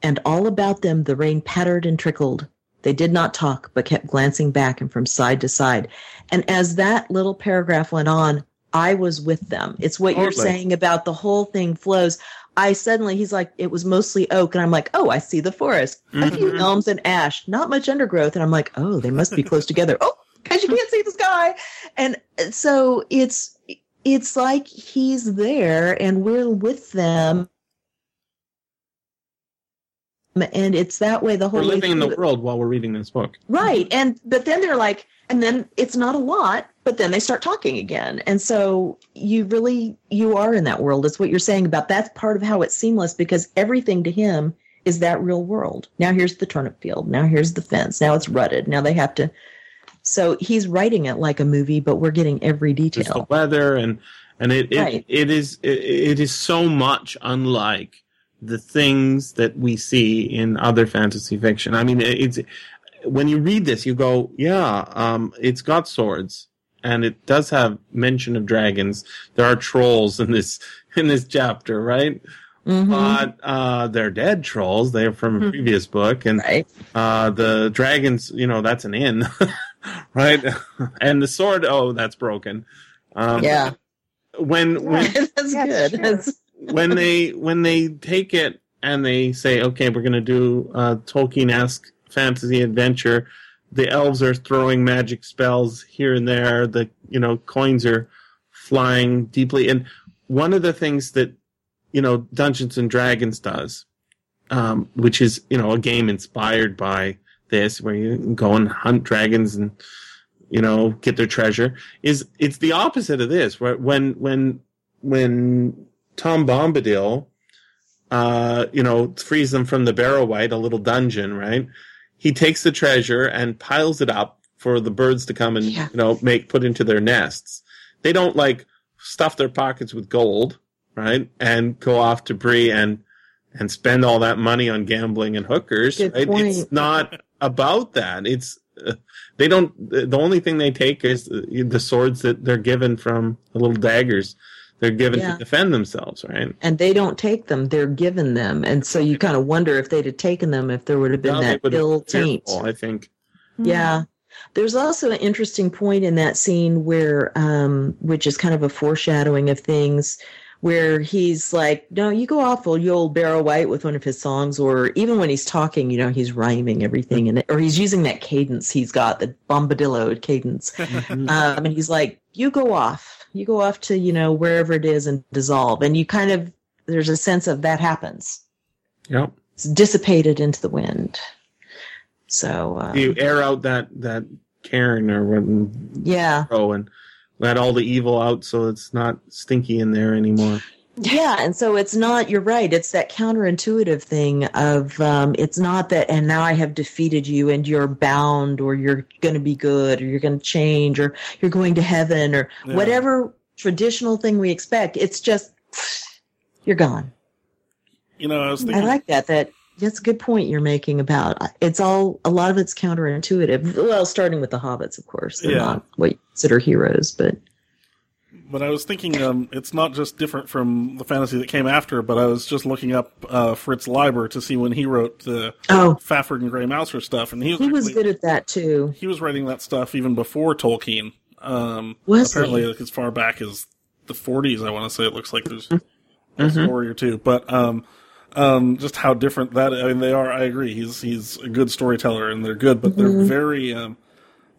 and all about them the rain pattered and trickled. They did not talk, but kept glancing back and from side to side. And as that little paragraph went on, I was with them. It's what you're saying about the whole thing flows. I suddenly, he's like, it was mostly oak. And I'm like, oh, I see the forest. A few mm-hmm. elms and ash, not much undergrowth. And I'm like, oh, they must be close together. Oh, because you can't see the sky. And so it's, it's like he's there and we're with them. And it's that way the whole We're living in the world while we're reading this book. Right. And but then they're like, and then it's not a lot, but then they start talking again. And so you really you are in that world. It's what you're saying about that's part of how it's seamless because everything to him is that real world. Now here's the turnip field. Now here's the fence. Now it's rutted. Now they have to So he's writing it like a movie, but we're getting every Just the weather and and it it, Right. it is it, it is so much unlike the things that we see in other fantasy fiction. I mean, it's when you read this, you go, yeah, um, it's got swords and it does have mention of dragons. There are trolls in this in this chapter, right? Mhm. But uh, they're dead trolls. They're from a Hmm. previous book, and right. uh, the dragons, you know, that's an inn, right? and the sword, oh, that's broken. Um, Yeah. When when That's Yeah, good. That's- when they when they take it and they say, okay, we're going to do a Tolkien-esque fantasy adventure. The elves are throwing magic spells here and there. The you know coins are flying deeply, and one of the things that you know Dungeons and Dragons does, um, which is you know a game inspired by this, where you go and hunt dragons and you know get their treasure, is it's the opposite of this. Where when when when Tom Bombadil, uh, you know, frees them from the Barrow Wight, a little dungeon, right? He takes the treasure and piles it up for the birds to come and Yeah. you know make put into their nests. They don't like stuff their pockets with gold, right? And go off to Bree and and spend all that money on gambling and hookers. Right? It's not about that. It's uh, they don't. The only thing they take is the, the swords that they're given from the little daggers they're given Yeah. to defend themselves, right? and they don't take them; they're given them, and so you kind of wonder if they'd have taken them if there would have been Now they that ill been taint. fearful, I think. Yeah. There's also an interesting point in that scene where, um, which is kind of a foreshadowing of things, where he's like, "No, you go off, old you old Barrow Wight," with one of his songs, or even when he's talking, you know, he's rhyming everything in it, or he's using that cadence he's got, the bombadillo cadence, um, and he's like, "You go off, you go off to you know wherever it is and dissolve," and you kind of there's a sense of that happens. Yep. It's dissipated into the wind. So uh, You air out that that cairn or what, yeah. oh, and let all the evil out, so it's not stinky in there anymore. Yeah, and so it's not. You're right. It's that counterintuitive thing of um, it's not that, and now I have defeated you, and you're bound, or you're going to be good, or you're going to change, or you're going to heaven, or Yeah. whatever traditional thing we expect. It's just you're gone. You know, I was thinking I like that. That that's a good point you're making about it's all a lot of it's counterintuitive. Well, starting with the hobbits, of course. They're Yeah. not what you consider heroes, but But I was thinking, um, it's not just different from the fantasy that came after, but I was just looking up uh, Fritz Leiber to see when he wrote the oh, Fafhrd and Grey Mouser stuff, and he was he was good at that too. he was writing that stuff even before Tolkien. Um, Was apparently he? like, as far back as the 40s. I want to say it looks like there's Mm-hmm. a story or two, but um, um, just how different that. I mean, they are. I agree. He's he's a good storyteller, and they're good, but Mm-hmm. they're very. Um,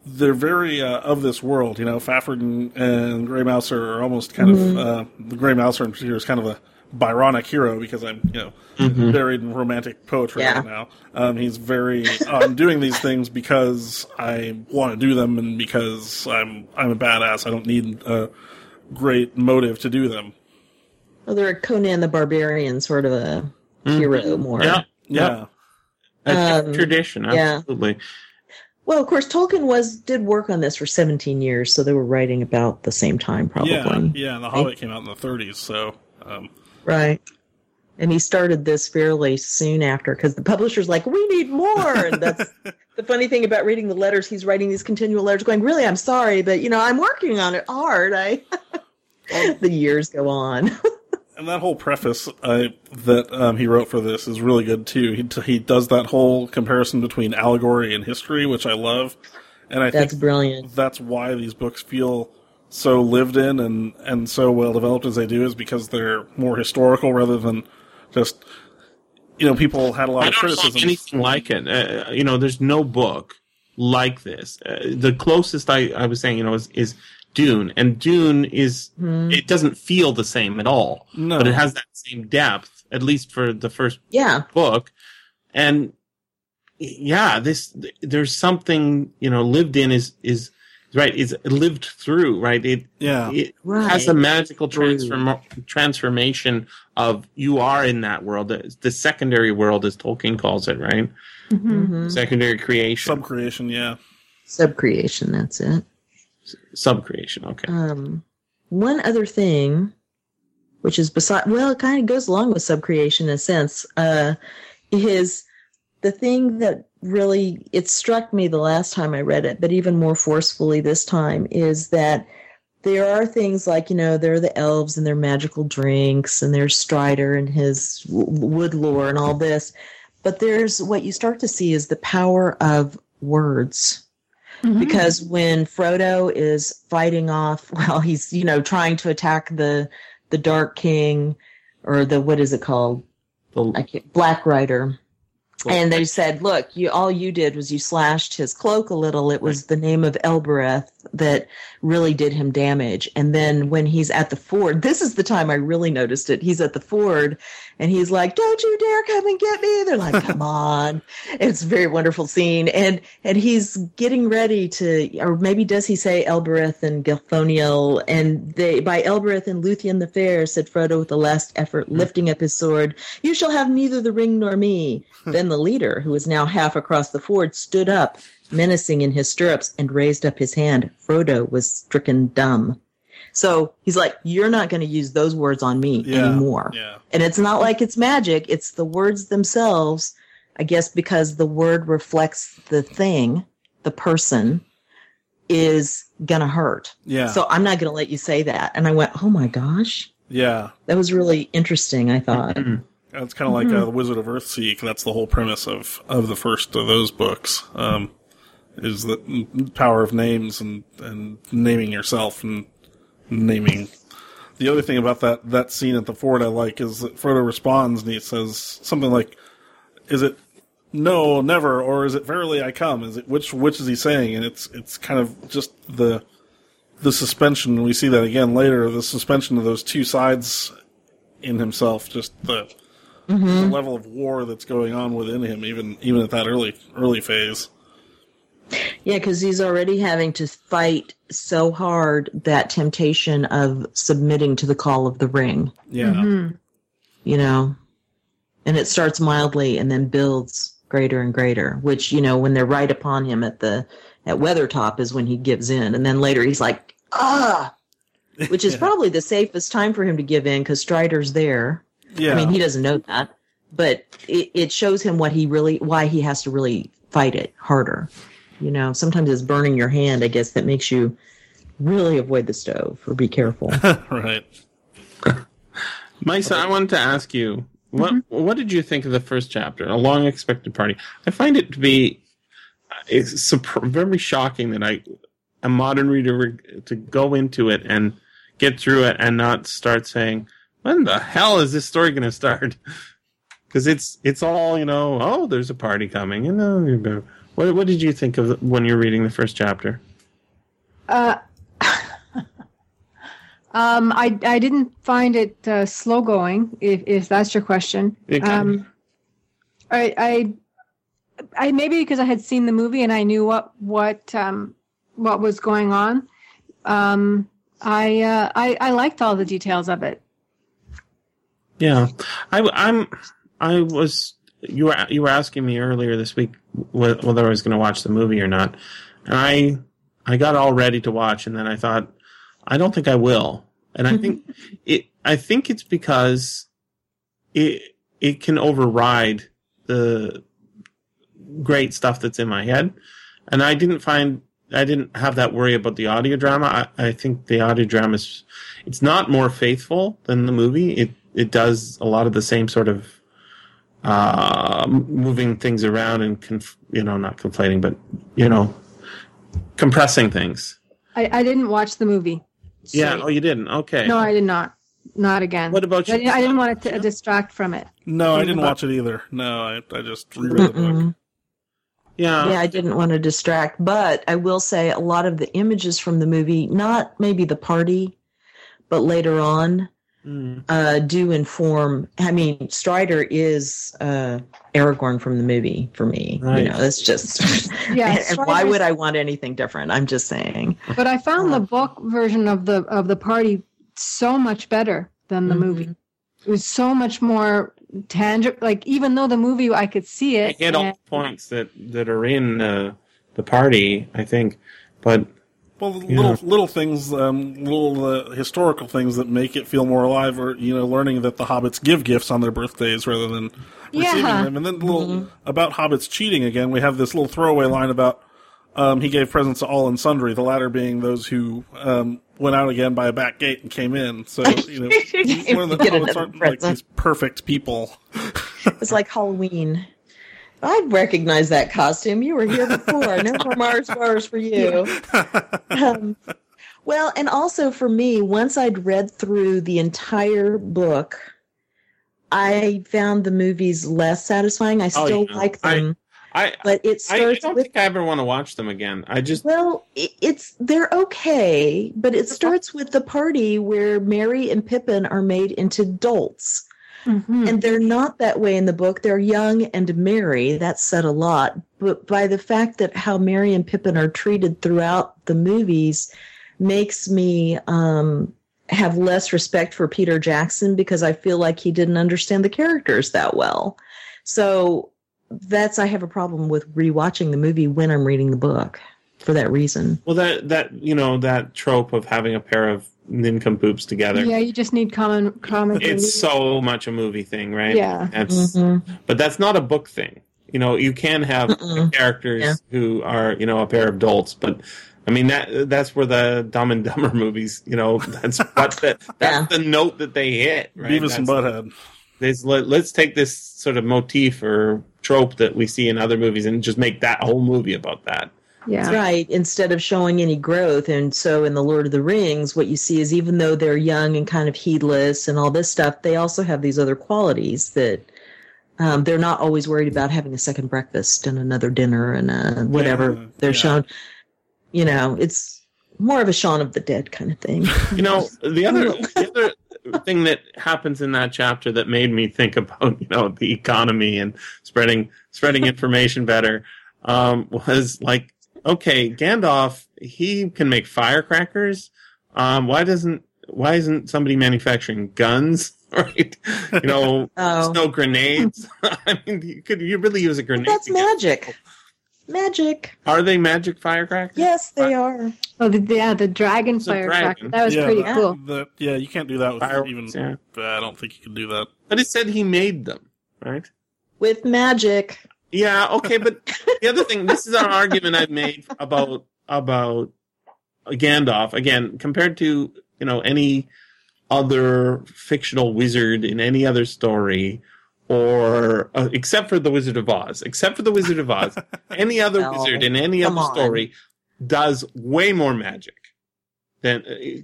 they're very uh, of this world, you know. Fafhrd and, and Grey Mouser are almost kind Mm-hmm. of uh, the Grey Mouser in particular is kind of a Byronic hero because I'm, you know, buried in romantic poetry Yeah. right now. Um, he's very. I'm doing these things because I want to do them, and because I'm I'm a badass. I don't need a great motive to do them. Well, they're a Conan the Barbarian sort of a hero more. Yeah. Yeah, A Um, tradition, yeah. Well, of course, Tolkien was did work on this for 17 years, so they were writing about the same time, probably. yeah, yeah. And the Hobbit came out in the 30s, so um, Right. And he started this fairly soon after because the publisher's like, we need more. And that's the funny thing about reading the letters. He's writing these continual letters going, really, I'm sorry, but, you know, I'm working on it hard. I, the years go on. And that whole preface uh, that um, he wrote for this is really good too. He he does that whole comparison between allegory and history, which I love, and I That's think brilliant. that's why these books feel so lived in and and so well developed as they do, is because they're more historical rather than just you know people had a lot I of don't criticism. anything like it. Uh, you know, there's no book like this. Uh, the closest I, I was saying, you know, is, is Dune, and Dune is it doesn't feel the same at all, No. but it has that same depth, at least for the first Yeah. book. And yeah, this there's something you know lived in is is right is lived through right. It Yeah. it Right. has a magical transform transformation of you are in that world. The, the secondary world, as Tolkien calls it, right? Mhm. Mhm. Secondary creation. Subcreation, yeah. Subcreation, that's it. Subcreation. Okay. Um, one other thing, which is beside, well, it kind of goes along with subcreation in a sense, uh, is the thing that really it struck me the last time I read it, but even more forcefully this time is that there are things like you know there are the elves and their magical drinks and there's Strider and his wood lore and all this, but there's what you start to see is the power of words Mhm. because when Frodo is fighting off, well, he's you know trying to attack the the Dark King or the what is it called? The- Black Rider. And they said, "Look, you all you did was you slashed his cloak a little. It was the name of Elbereth that really did him damage." And then when he's at the ford, this is the time I really noticed it. He's at the ford, and he's like, "Don't you dare come and get me!" They're like, "Come on!" It's a very wonderful scene, and and he's getting ready to, or maybe does he say Elbereth and Gilthoniel? And they by Elbereth and Luthien the Fair said Frodo with a last effort, hmm. lifting up his sword. You shall have neither the ring nor me. Hmm. then the leader, who was now half across the ford, stood up, menacing in his stirrups, and raised up his hand. Frodo was stricken dumb. So he's like, You're not going to use those words on me Yeah. anymore. Yeah. And it's not like it's magic, it's the words themselves, I guess, because the word reflects the thing, the person is going to hurt. Yeah. So I'm not going to let you say that. And I went, Oh my gosh. yeah. That was really interesting, I thought. It's kind of like uh, the Wizard of Earthsea. 'cause That's the whole premise of, of the first of those books. Um, is the mm, power of names and, and naming yourself and naming. The other thing about that, that scene at the fort I like is that Frodo responds and he says something like, "Is it no, never, or is it verily I come? Is it which which is he saying?" And it's it's kind of just the the suspension. We see that again later. The suspension of those two sides in himself, just the mm-hmm. the level of war that's going on within him, even even at that early early phase. Yeah, because he's already having to fight so hard that temptation of submitting to the call of the ring, Yeah, Mhm. you know? And it starts mildly and then builds greater and greater, which, you know, when they're right upon him at the at Weathertop is when he gives in. And then later he's like, ah, which is Yeah. probably the safest time for him to give in because Strider's there. yeah, I mean, he doesn't know that, but it, it shows him what he really, why he has to really fight it harder. You know, sometimes it's burning your hand, I guess, that makes you really avoid the stove or be careful. right. Maissa, I wanted to ask you what what did you think of the first chapter, A Long Expected Party? I find it to be uh, it's very shocking that I a modern reader to go into it and get through it and not start saying, "When the hell is this story going to start?" Because it's it's all you know. Oh, there's a party coming, and uh, what what did you think of when you're reading the first chapter? Uh, um, I I didn't find it uh, slow going. If if that's your question, um, I I I maybe because I had seen the movie and I knew what what um what was going on. Um, I uh, I I liked all the details of it. Yeah, I, I'm. I was. You were you were asking me earlier this week whether I was going to watch the movie or not, and I I got all ready to watch, and then I thought I don't think I will, and I think it. I think it's because it it can override the great stuff that's in my head, and I didn't find I didn't have that worry about the audio drama. I, I think the audio drama is it's not more faithful than the movie. It it does a lot of the same sort of uh, moving things around and conf- you know not conflating, but you know compressing things. I, I didn't watch the movie. Yeah. Oh, you didn't. Okay. No, I did not. Not again. What about I you? didn't, I didn't want it to distract from it. No, I didn't watch it either. No, I I just reread the book. Yeah. yeah, I didn't want to distract, but I will say a lot of the images from the movie, not maybe the party, but later on, Mm. uh, do inform. I mean, Strider is uh, Aragorn from the movie for me. Right. You know, it's just. Yeah, and why would I want anything different? I'm just saying. But I found Uh, the book version of the of the party so much better than the Mhm. movie. It was so much more tangible. Like even though the movie I could see I it, hit all the points that that are in uh, the party. I think, but Well, the Yeah. little little things, um, little uh, historical things that make it feel more alive, or you know, learning that the hobbits give gifts on their birthdays rather than receiving Yeah. them. And then the little about hobbits cheating again. We have this little throwaway line about um, he gave presents to all and sundry. The latter being those who um, went out again by a back gate and came in. So you know, one of the Get hobbits another aren't like these perfect people. It's like Halloween. I recognize that costume. You were here before. No more Mars bars for you. Um, well, and also for me, once I'd read through the entire book, I found the movies less satisfying. I Oh, still yeah. like them, I but it I, I don't with think I ever want to watch them again. I just well, i- it's they're okay, but it starts with the party where Merry and Pippin are made into dolts. Mhm. And they're not that way in the book. They're young and merry. That said a lot. But by the fact that how Merry and Pippin are treated throughout the movies makes me um, have less respect for Peter Jackson because I feel like he didn't understand the characters that well. So that's I have a problem with rewatching the movie when I'm reading the book for that reason. well that that you know that trope of having a pair of nincompoops together. yeah, you just need common comic. relief. It's so much a movie thing, right? Yeah. That's Mhm. but that's not a book thing. You know, you can have Mm-mm. characters Yeah. who are, you know, a pair of dolts, but I mean that that's where the Dumb and Dumber movies, you know, that's what the, that's the note that they hit, right? Beavis and That's- Butthead. this- let, let's take this sort of motif or trope that we see in other movies and just make that whole movie about that. Yeah. Right, instead of showing any growth. And so in The Lord of the Rings, what you see is even though they're young and kind of heedless and all this stuff, they also have these other qualities that um, they're not always worried about having a second breakfast and another dinner and uh, whatever Yeah, they're yeah. shown. You know, it's more of a Shaun of the Dead kind of thing. You know, the other the other thing that happens in that chapter that made me think about, you know, the economy and spreading spreading information better um, was like, okay, Gandalf, he can make firecrackers. Um, why doesn't why isn't somebody manufacturing guns? Right? You know, Oh, snow grenades. I mean, you could you really use a but grenade? that's to get- magic. Magic. Are they magic firecrackers? Yes, they are. Oh, the, yeah, the dragon It's firecracker. dragon. That was yeah, pretty that- cool. that- yeah, you can't do that with Fireworks, even. yeah. I don't think you can do that. But it said he made them, right? With magic. Yeah, okay, but the other thing, this is an argument I've made about about Gandalf again compared to you know any other fictional wizard in any other story, or uh, except for the Wizard of Oz, except for the Wizard of Oz, any other No, wizard in any other on. story does way more magic than uh, you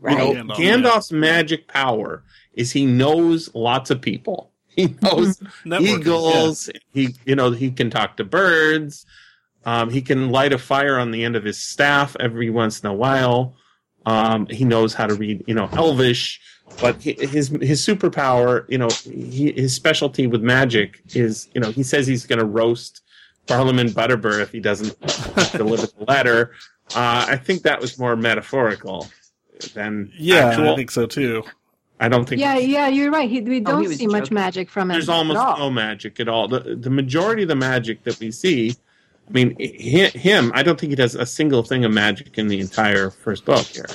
Right. know. Gandalf, Gandalf's magic power is he knows lots of people. He knows eagles. He, you know, he can talk to birds. Um, he can light a fire on the end of his staff every once in a while. Um, he knows how to read, you know, Elvish. But hi- his his superpower, you know, he, his specialty with magic is, you know, he says he's going to roast Barliman Butterbur if he doesn't deliver the letter. Uh, I think that was more metaphorical than Yeah, actual. I think so too. I don't think Yeah, yeah, you're right. He, we Oh, don't was see much magic from him. there's at almost all. no magic at all. The the majority of the magic that we see, I mean, hi- him, I don't think he does a single thing of magic in the entire first book here.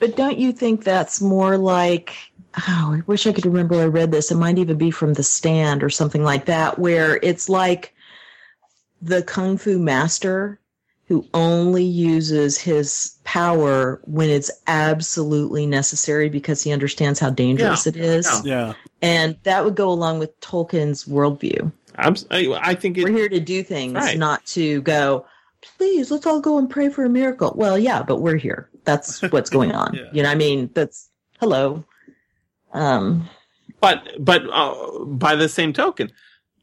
But don't you think that's more like oh, I wish I could remember I read this. It might even be from The Stand or something like that, where it's like the kung fu master who only uses his power when it's absolutely necessary because he understands how dangerous Yeah, it is. yeah. Yeah, And that would go along with Tolkien's worldview. I'm, I, I think We're here to do things, Right. not to go, please, let's all go and pray for a miracle. Well, yeah, but we're here. That's what's going on. Yeah. You know, what I mean, that's hello. Um, but but uh, by the same token,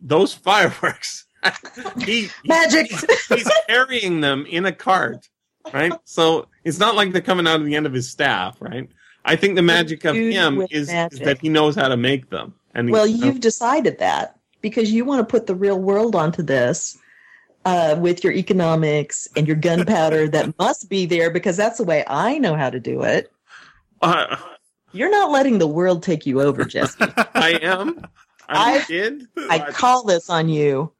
those fireworks, he, Magic. He's, he's carrying them in a cart, right? So it's not like they're coming out of the end of his staff, right? I think the magic of Dude him is, is that he knows how to make them. And he- well, you've decided that because you want to put the real world onto this uh, with your economics and your gunpowder that must be there because that's the way I know how to do it. uh, You're not letting the world take you over, Jesse. I am. I, I- did. I but- call this on you.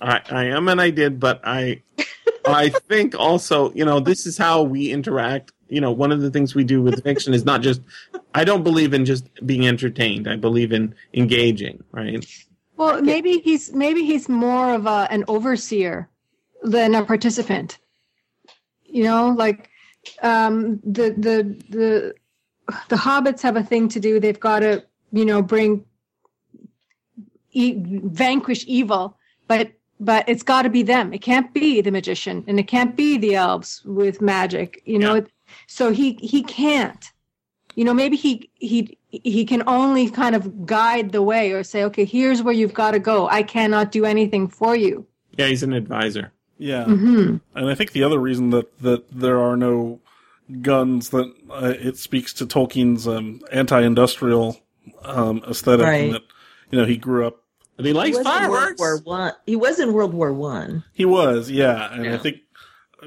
I, I am and I did, but I I think also, you know, this is how we interact. You know, one of the things we do with fiction is not just. I don't believe in just being entertained. I believe in engaging. Right. Well, maybe he's maybe he's more of a an overseer than a participant. You know, like um, the the the the hobbits have a thing to do. They've got to you know bring e- vanquish evil, but but it's got to be them. It can't be the magician, and it can't be the elves with magic. You know, Yeah. so he he can't. You know, maybe he he he can only kind of guide the way or say, okay, here's where you've got to go. I cannot do anything for you. Yeah, he's an advisor. Yeah. hmm And I think the other reason that, that there are no guns that uh, it speaks to Tolkien's um, anti-industrial um, aesthetic, Right. and that you know he grew up. But he likes was in World fireworks. War One. He was in World War One. He was, yeah, and I think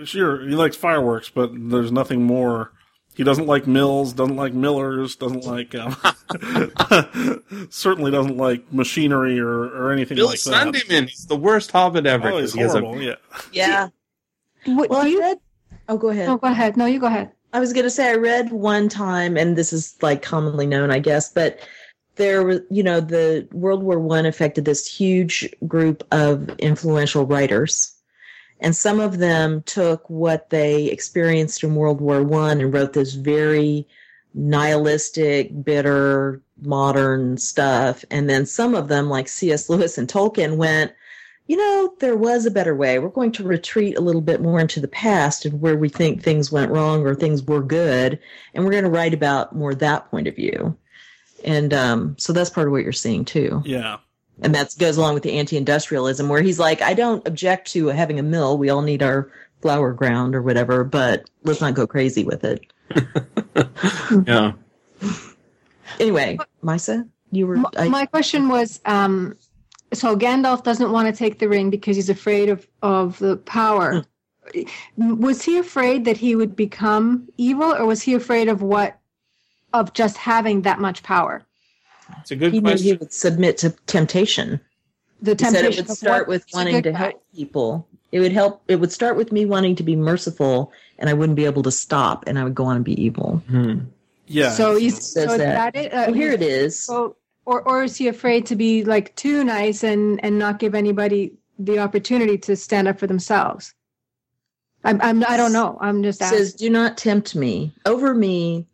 sure he likes fireworks, but there's nothing more. He doesn't like mills, doesn't like millers, doesn't like um, certainly doesn't like machinery or, or anything Bill like that. Sandyman. He's the worst Hobbit ever. Oh, 'cause he's he has a- horrible. Yeah, Yeah. What, Well, do I you? read. Oh, go ahead. No, go ahead. No, you go ahead. I was going to say I read one time, and this is like commonly known, I guess, but there was, you know, the World War One affected this huge group of influential writers, and some of them took what they experienced in World War One and wrote this very nihilistic, bitter, modern stuff, and then some of them, like C.S. Lewis and Tolkien, went. You know, there was a better way. We're going to retreat a little bit more into the past and where we think things went wrong or things were good, and we're going to write about more that point of view. And um, so that's part of what you're seeing too. yeah, And that goes along with the anti-industrialism, where he's like, I don't object to having a mill. We all need our flour ground or whatever, but let's not go crazy with it. yeah. Anyway, Maissa, you were. M- I, My question was, um, so Gandalf doesn't want to take the ring because he's afraid of of the power. Was he afraid that he would become evil, or was he afraid of what, of just having that much power? It's a good he knew he would submit to temptation. The He said it temptation would start with wanting good to guy. help people. It would help. It would start with me wanting to be merciful, and I wouldn't be able to stop, and I would go on and be evil. Hmm. yeah. So he's Says so is that. that it? Uh, Oh, here it is. So, or or is he afraid to be like too nice and and not give anybody the opportunity to stand up for themselves? I'm, I'm I don't know. I'm just asking. says, "Do not tempt me. Over me,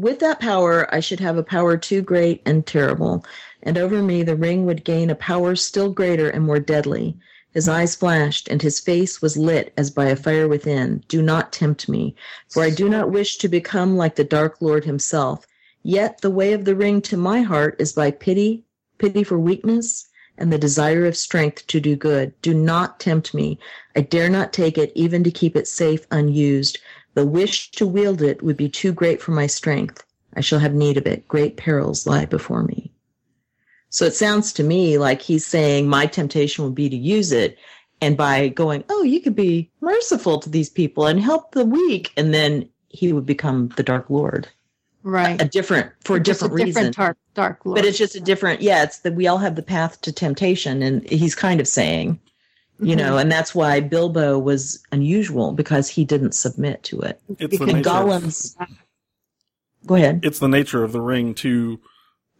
with that power, I should have a power too great and terrible, and over me the ring would gain a power still greater and more deadly." His eyes flashed, and his face was lit as by a fire within. Do not tempt me, for I do not wish to become like the Dark Lord himself. Yet the way of the ring to my heart is by pity, pity for weakness, and the desire of strength to do good. Do not tempt me. I dare not take it, even to keep it safe unused. The wish to wield it would be too great for my strength. I shall have need of it. Great perils lie before me. So it sounds to me like he's saying my temptation would be to use it. And by going, oh, you could be merciful to these people and help the weak. And then he would become the Dark Lord. right A different, for a Just different a reason. different dark dark lord. But it's just a different, yeah, it's that we all have the path to temptation. And he's kind of saying, you know, and that's why Bilbo was unusual because he didn't submit to it. it's the And nature. Of, Go ahead. it's the nature of the ring to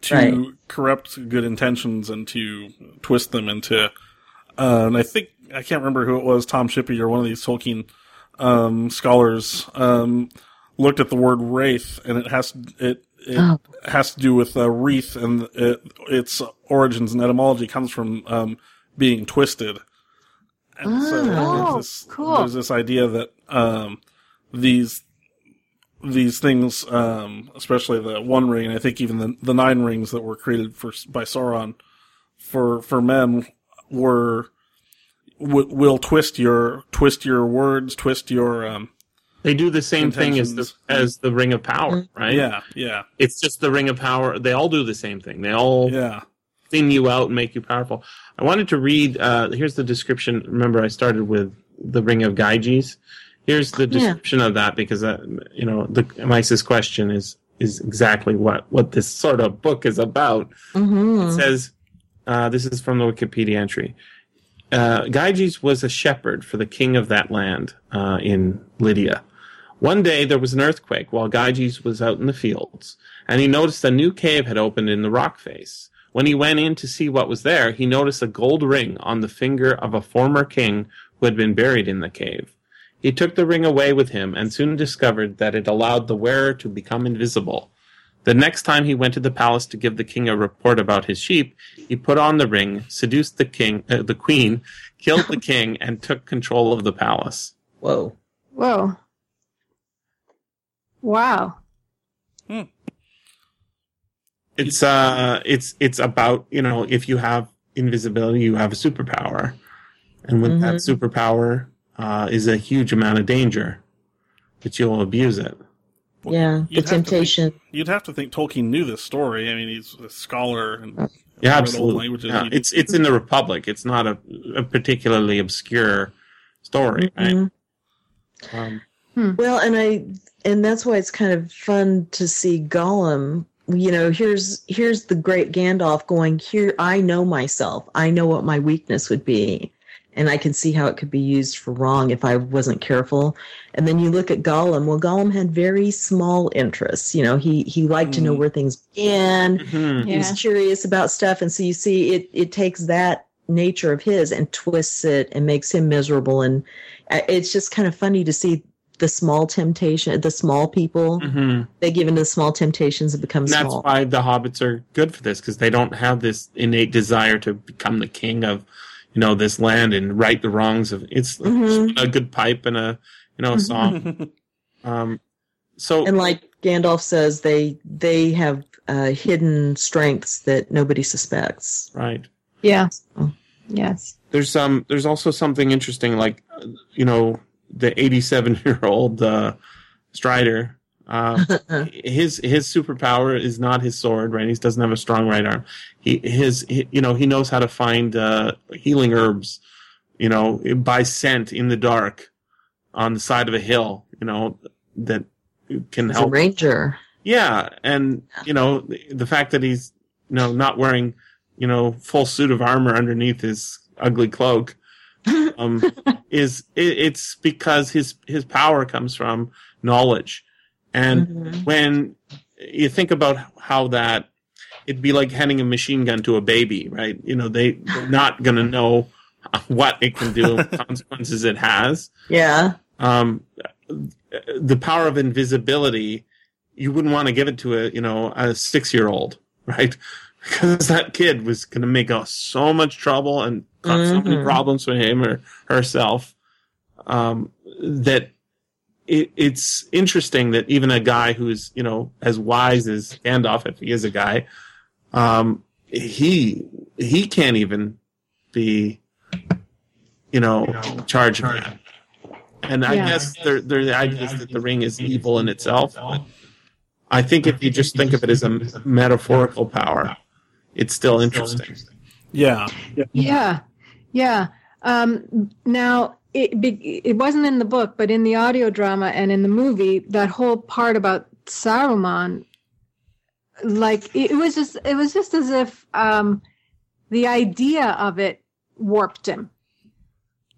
to Right. corrupt good intentions and to twist them into. Uh, and I think I can't remember who it was, Tom Shippey or one of these Tolkien um, scholars um, looked at the word wraith, and it has it it Oh. has to do with uh, wreath, and it, its origins and etymology comes from um, being twisted. And so Ah. Oh, there's this, cool. there's this idea that um, these these things, um, especially the One Ring, and I think even the the nine rings that were created for by Sauron for for men were w- will twist your twist your words, twist your um, They do the same thing as the as the Ring of Power, right? yeah yeah It's just the Ring of Power. They all do the same thing. They all yeah thin you out and make you powerful. I wanted to read. Uh, here's the description. Remember, I started with the Ring of Gyges. Here's the Yeah. description of that because uh, you know the Maissa's question is is exactly what what this sort of book is about. hmm It says, uh, this is from the Wikipedia entry. uh, Gyges was a shepherd for the king of that land uh, in Lydia. One day there was an earthquake while Gyges was out in the fields, and he noticed a new cave had opened in the rock face. When he went in to see what was there, he noticed a gold ring on the finger of a former king who had been buried in the cave. He took the ring away with him and soon discovered that it allowed the wearer to become invisible. The next time he went to the palace to give the king a report about his sheep, he put on the ring, seduced the king, uh, the queen, killed the king, and took control of the palace. Whoa. Whoa. Wow. It's uh, it's it's about you know if you have invisibility, you have a superpower, and with that superpower uh, is a huge amount of danger, but you'll abuse it. Well, Yeah, the you'd have to think- temptation. You'd have to think Tolkien knew this story. I mean, he's a scholar and Yeah, absolutely. languages. Yeah, it's it's in the Republic. It's not a, a particularly obscure story, right? Mhm. Um, Well, and I and that's why it's kind of fun to see Gollum. You know, here's here's the great Gandalf going, here I know myself. I know what my weakness would be. And I can see how it could be used for wrong if I wasn't careful. And then you look at Gollum. Well, Gollum had very small interests. You know, he he liked to know Mm. where things began. mhm. Yeah. He's curious about stuff, and so you see it. It takes that nature of his and twists it and makes him miserable. And uh, it's just kind of funny to see the small temptation, the small people. Mhm. They give into the small temptations and become And that's small. why the hobbits are good for this because they don't have this innate desire to become the king of, you know, this land and right the wrongs of. It's Mhm. a good pipe and a you know a song. um, so And like Gandalf says, they they have uh, hidden strengths that nobody suspects. right. Yeah. Yes. There's um there's also something interesting like uh, you know the 87 year old uh, Strider. Uh, his his superpower is not his sword, right? He doesn't have a strong right arm. He his he, you know he knows how to find uh, healing herbs, you know, by scent in the dark on the side of a hill, you know, that can He's a help. ranger. Yeah, and you know the, the fact that he's you know not wearing you know full suit of armor underneath his ugly cloak um, is it, it's because his his power comes from knowledge, and Mhm. when you think about how that it'd be like handing a machine gun to a baby, right? You know they they're not gonna know what it can do, consequences it has Yeah. um, the power of invisibility, you wouldn't want to give it to a you know a six year old, right? Because that kid was going to make us so much trouble and cause so many Mhm. problems for him or herself. Um, that it, it's interesting that even a guy who's you know as wise as Gandalf, if he is a guy, um, he he can't even be you know charged of that. And I Yeah. guess there, there, the idea is that the ring is evil in itself. But I think if you just think of it as a metaphorical power, it's still interesting. yeah. Yeah. Yeah. Um, now, it, be- it wasn't in the book, but in the audio drama and in the movie, that whole part about Saruman, like it, it was just, it was just as if um, the idea of it warped him.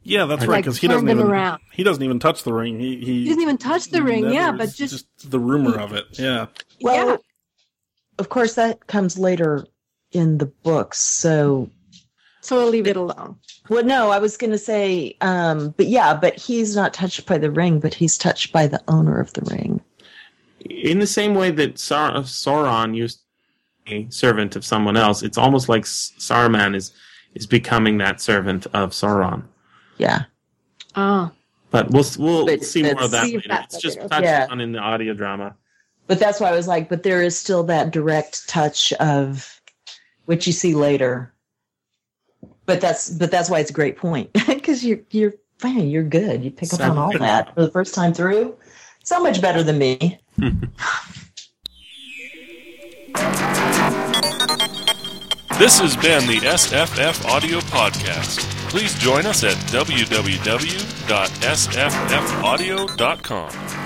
Yeah, that's right. Like, Because he doesn't even around. he doesn't even touch the ring. He he, He doesn't even touch the ring, never- yeah, but it's just, the rumor of it. Yeah, Well, Yeah. of course, that comes later in the books. So, so we'll leave it alone. well, no, I was going to say, um, but yeah, but he's not touched by the ring, but he's touched by the owner of the ring. In the same way that Sar- Sauron used a servant of someone else, it's almost like Saruman is is becoming that servant of Sauron. Yeah. Oh, But we'll we'll But see more of that later. that's It's just touched Yeah. on in the audio drama. But that's why I was like, but there is still that direct touch of which you see later. But that's but that's why it's a great point because you're you're fine, you're good. You pick up on all that for the first time through. So much better than me. This has been the SFF Audio Podcast. Please join us at www.sffaudio.com.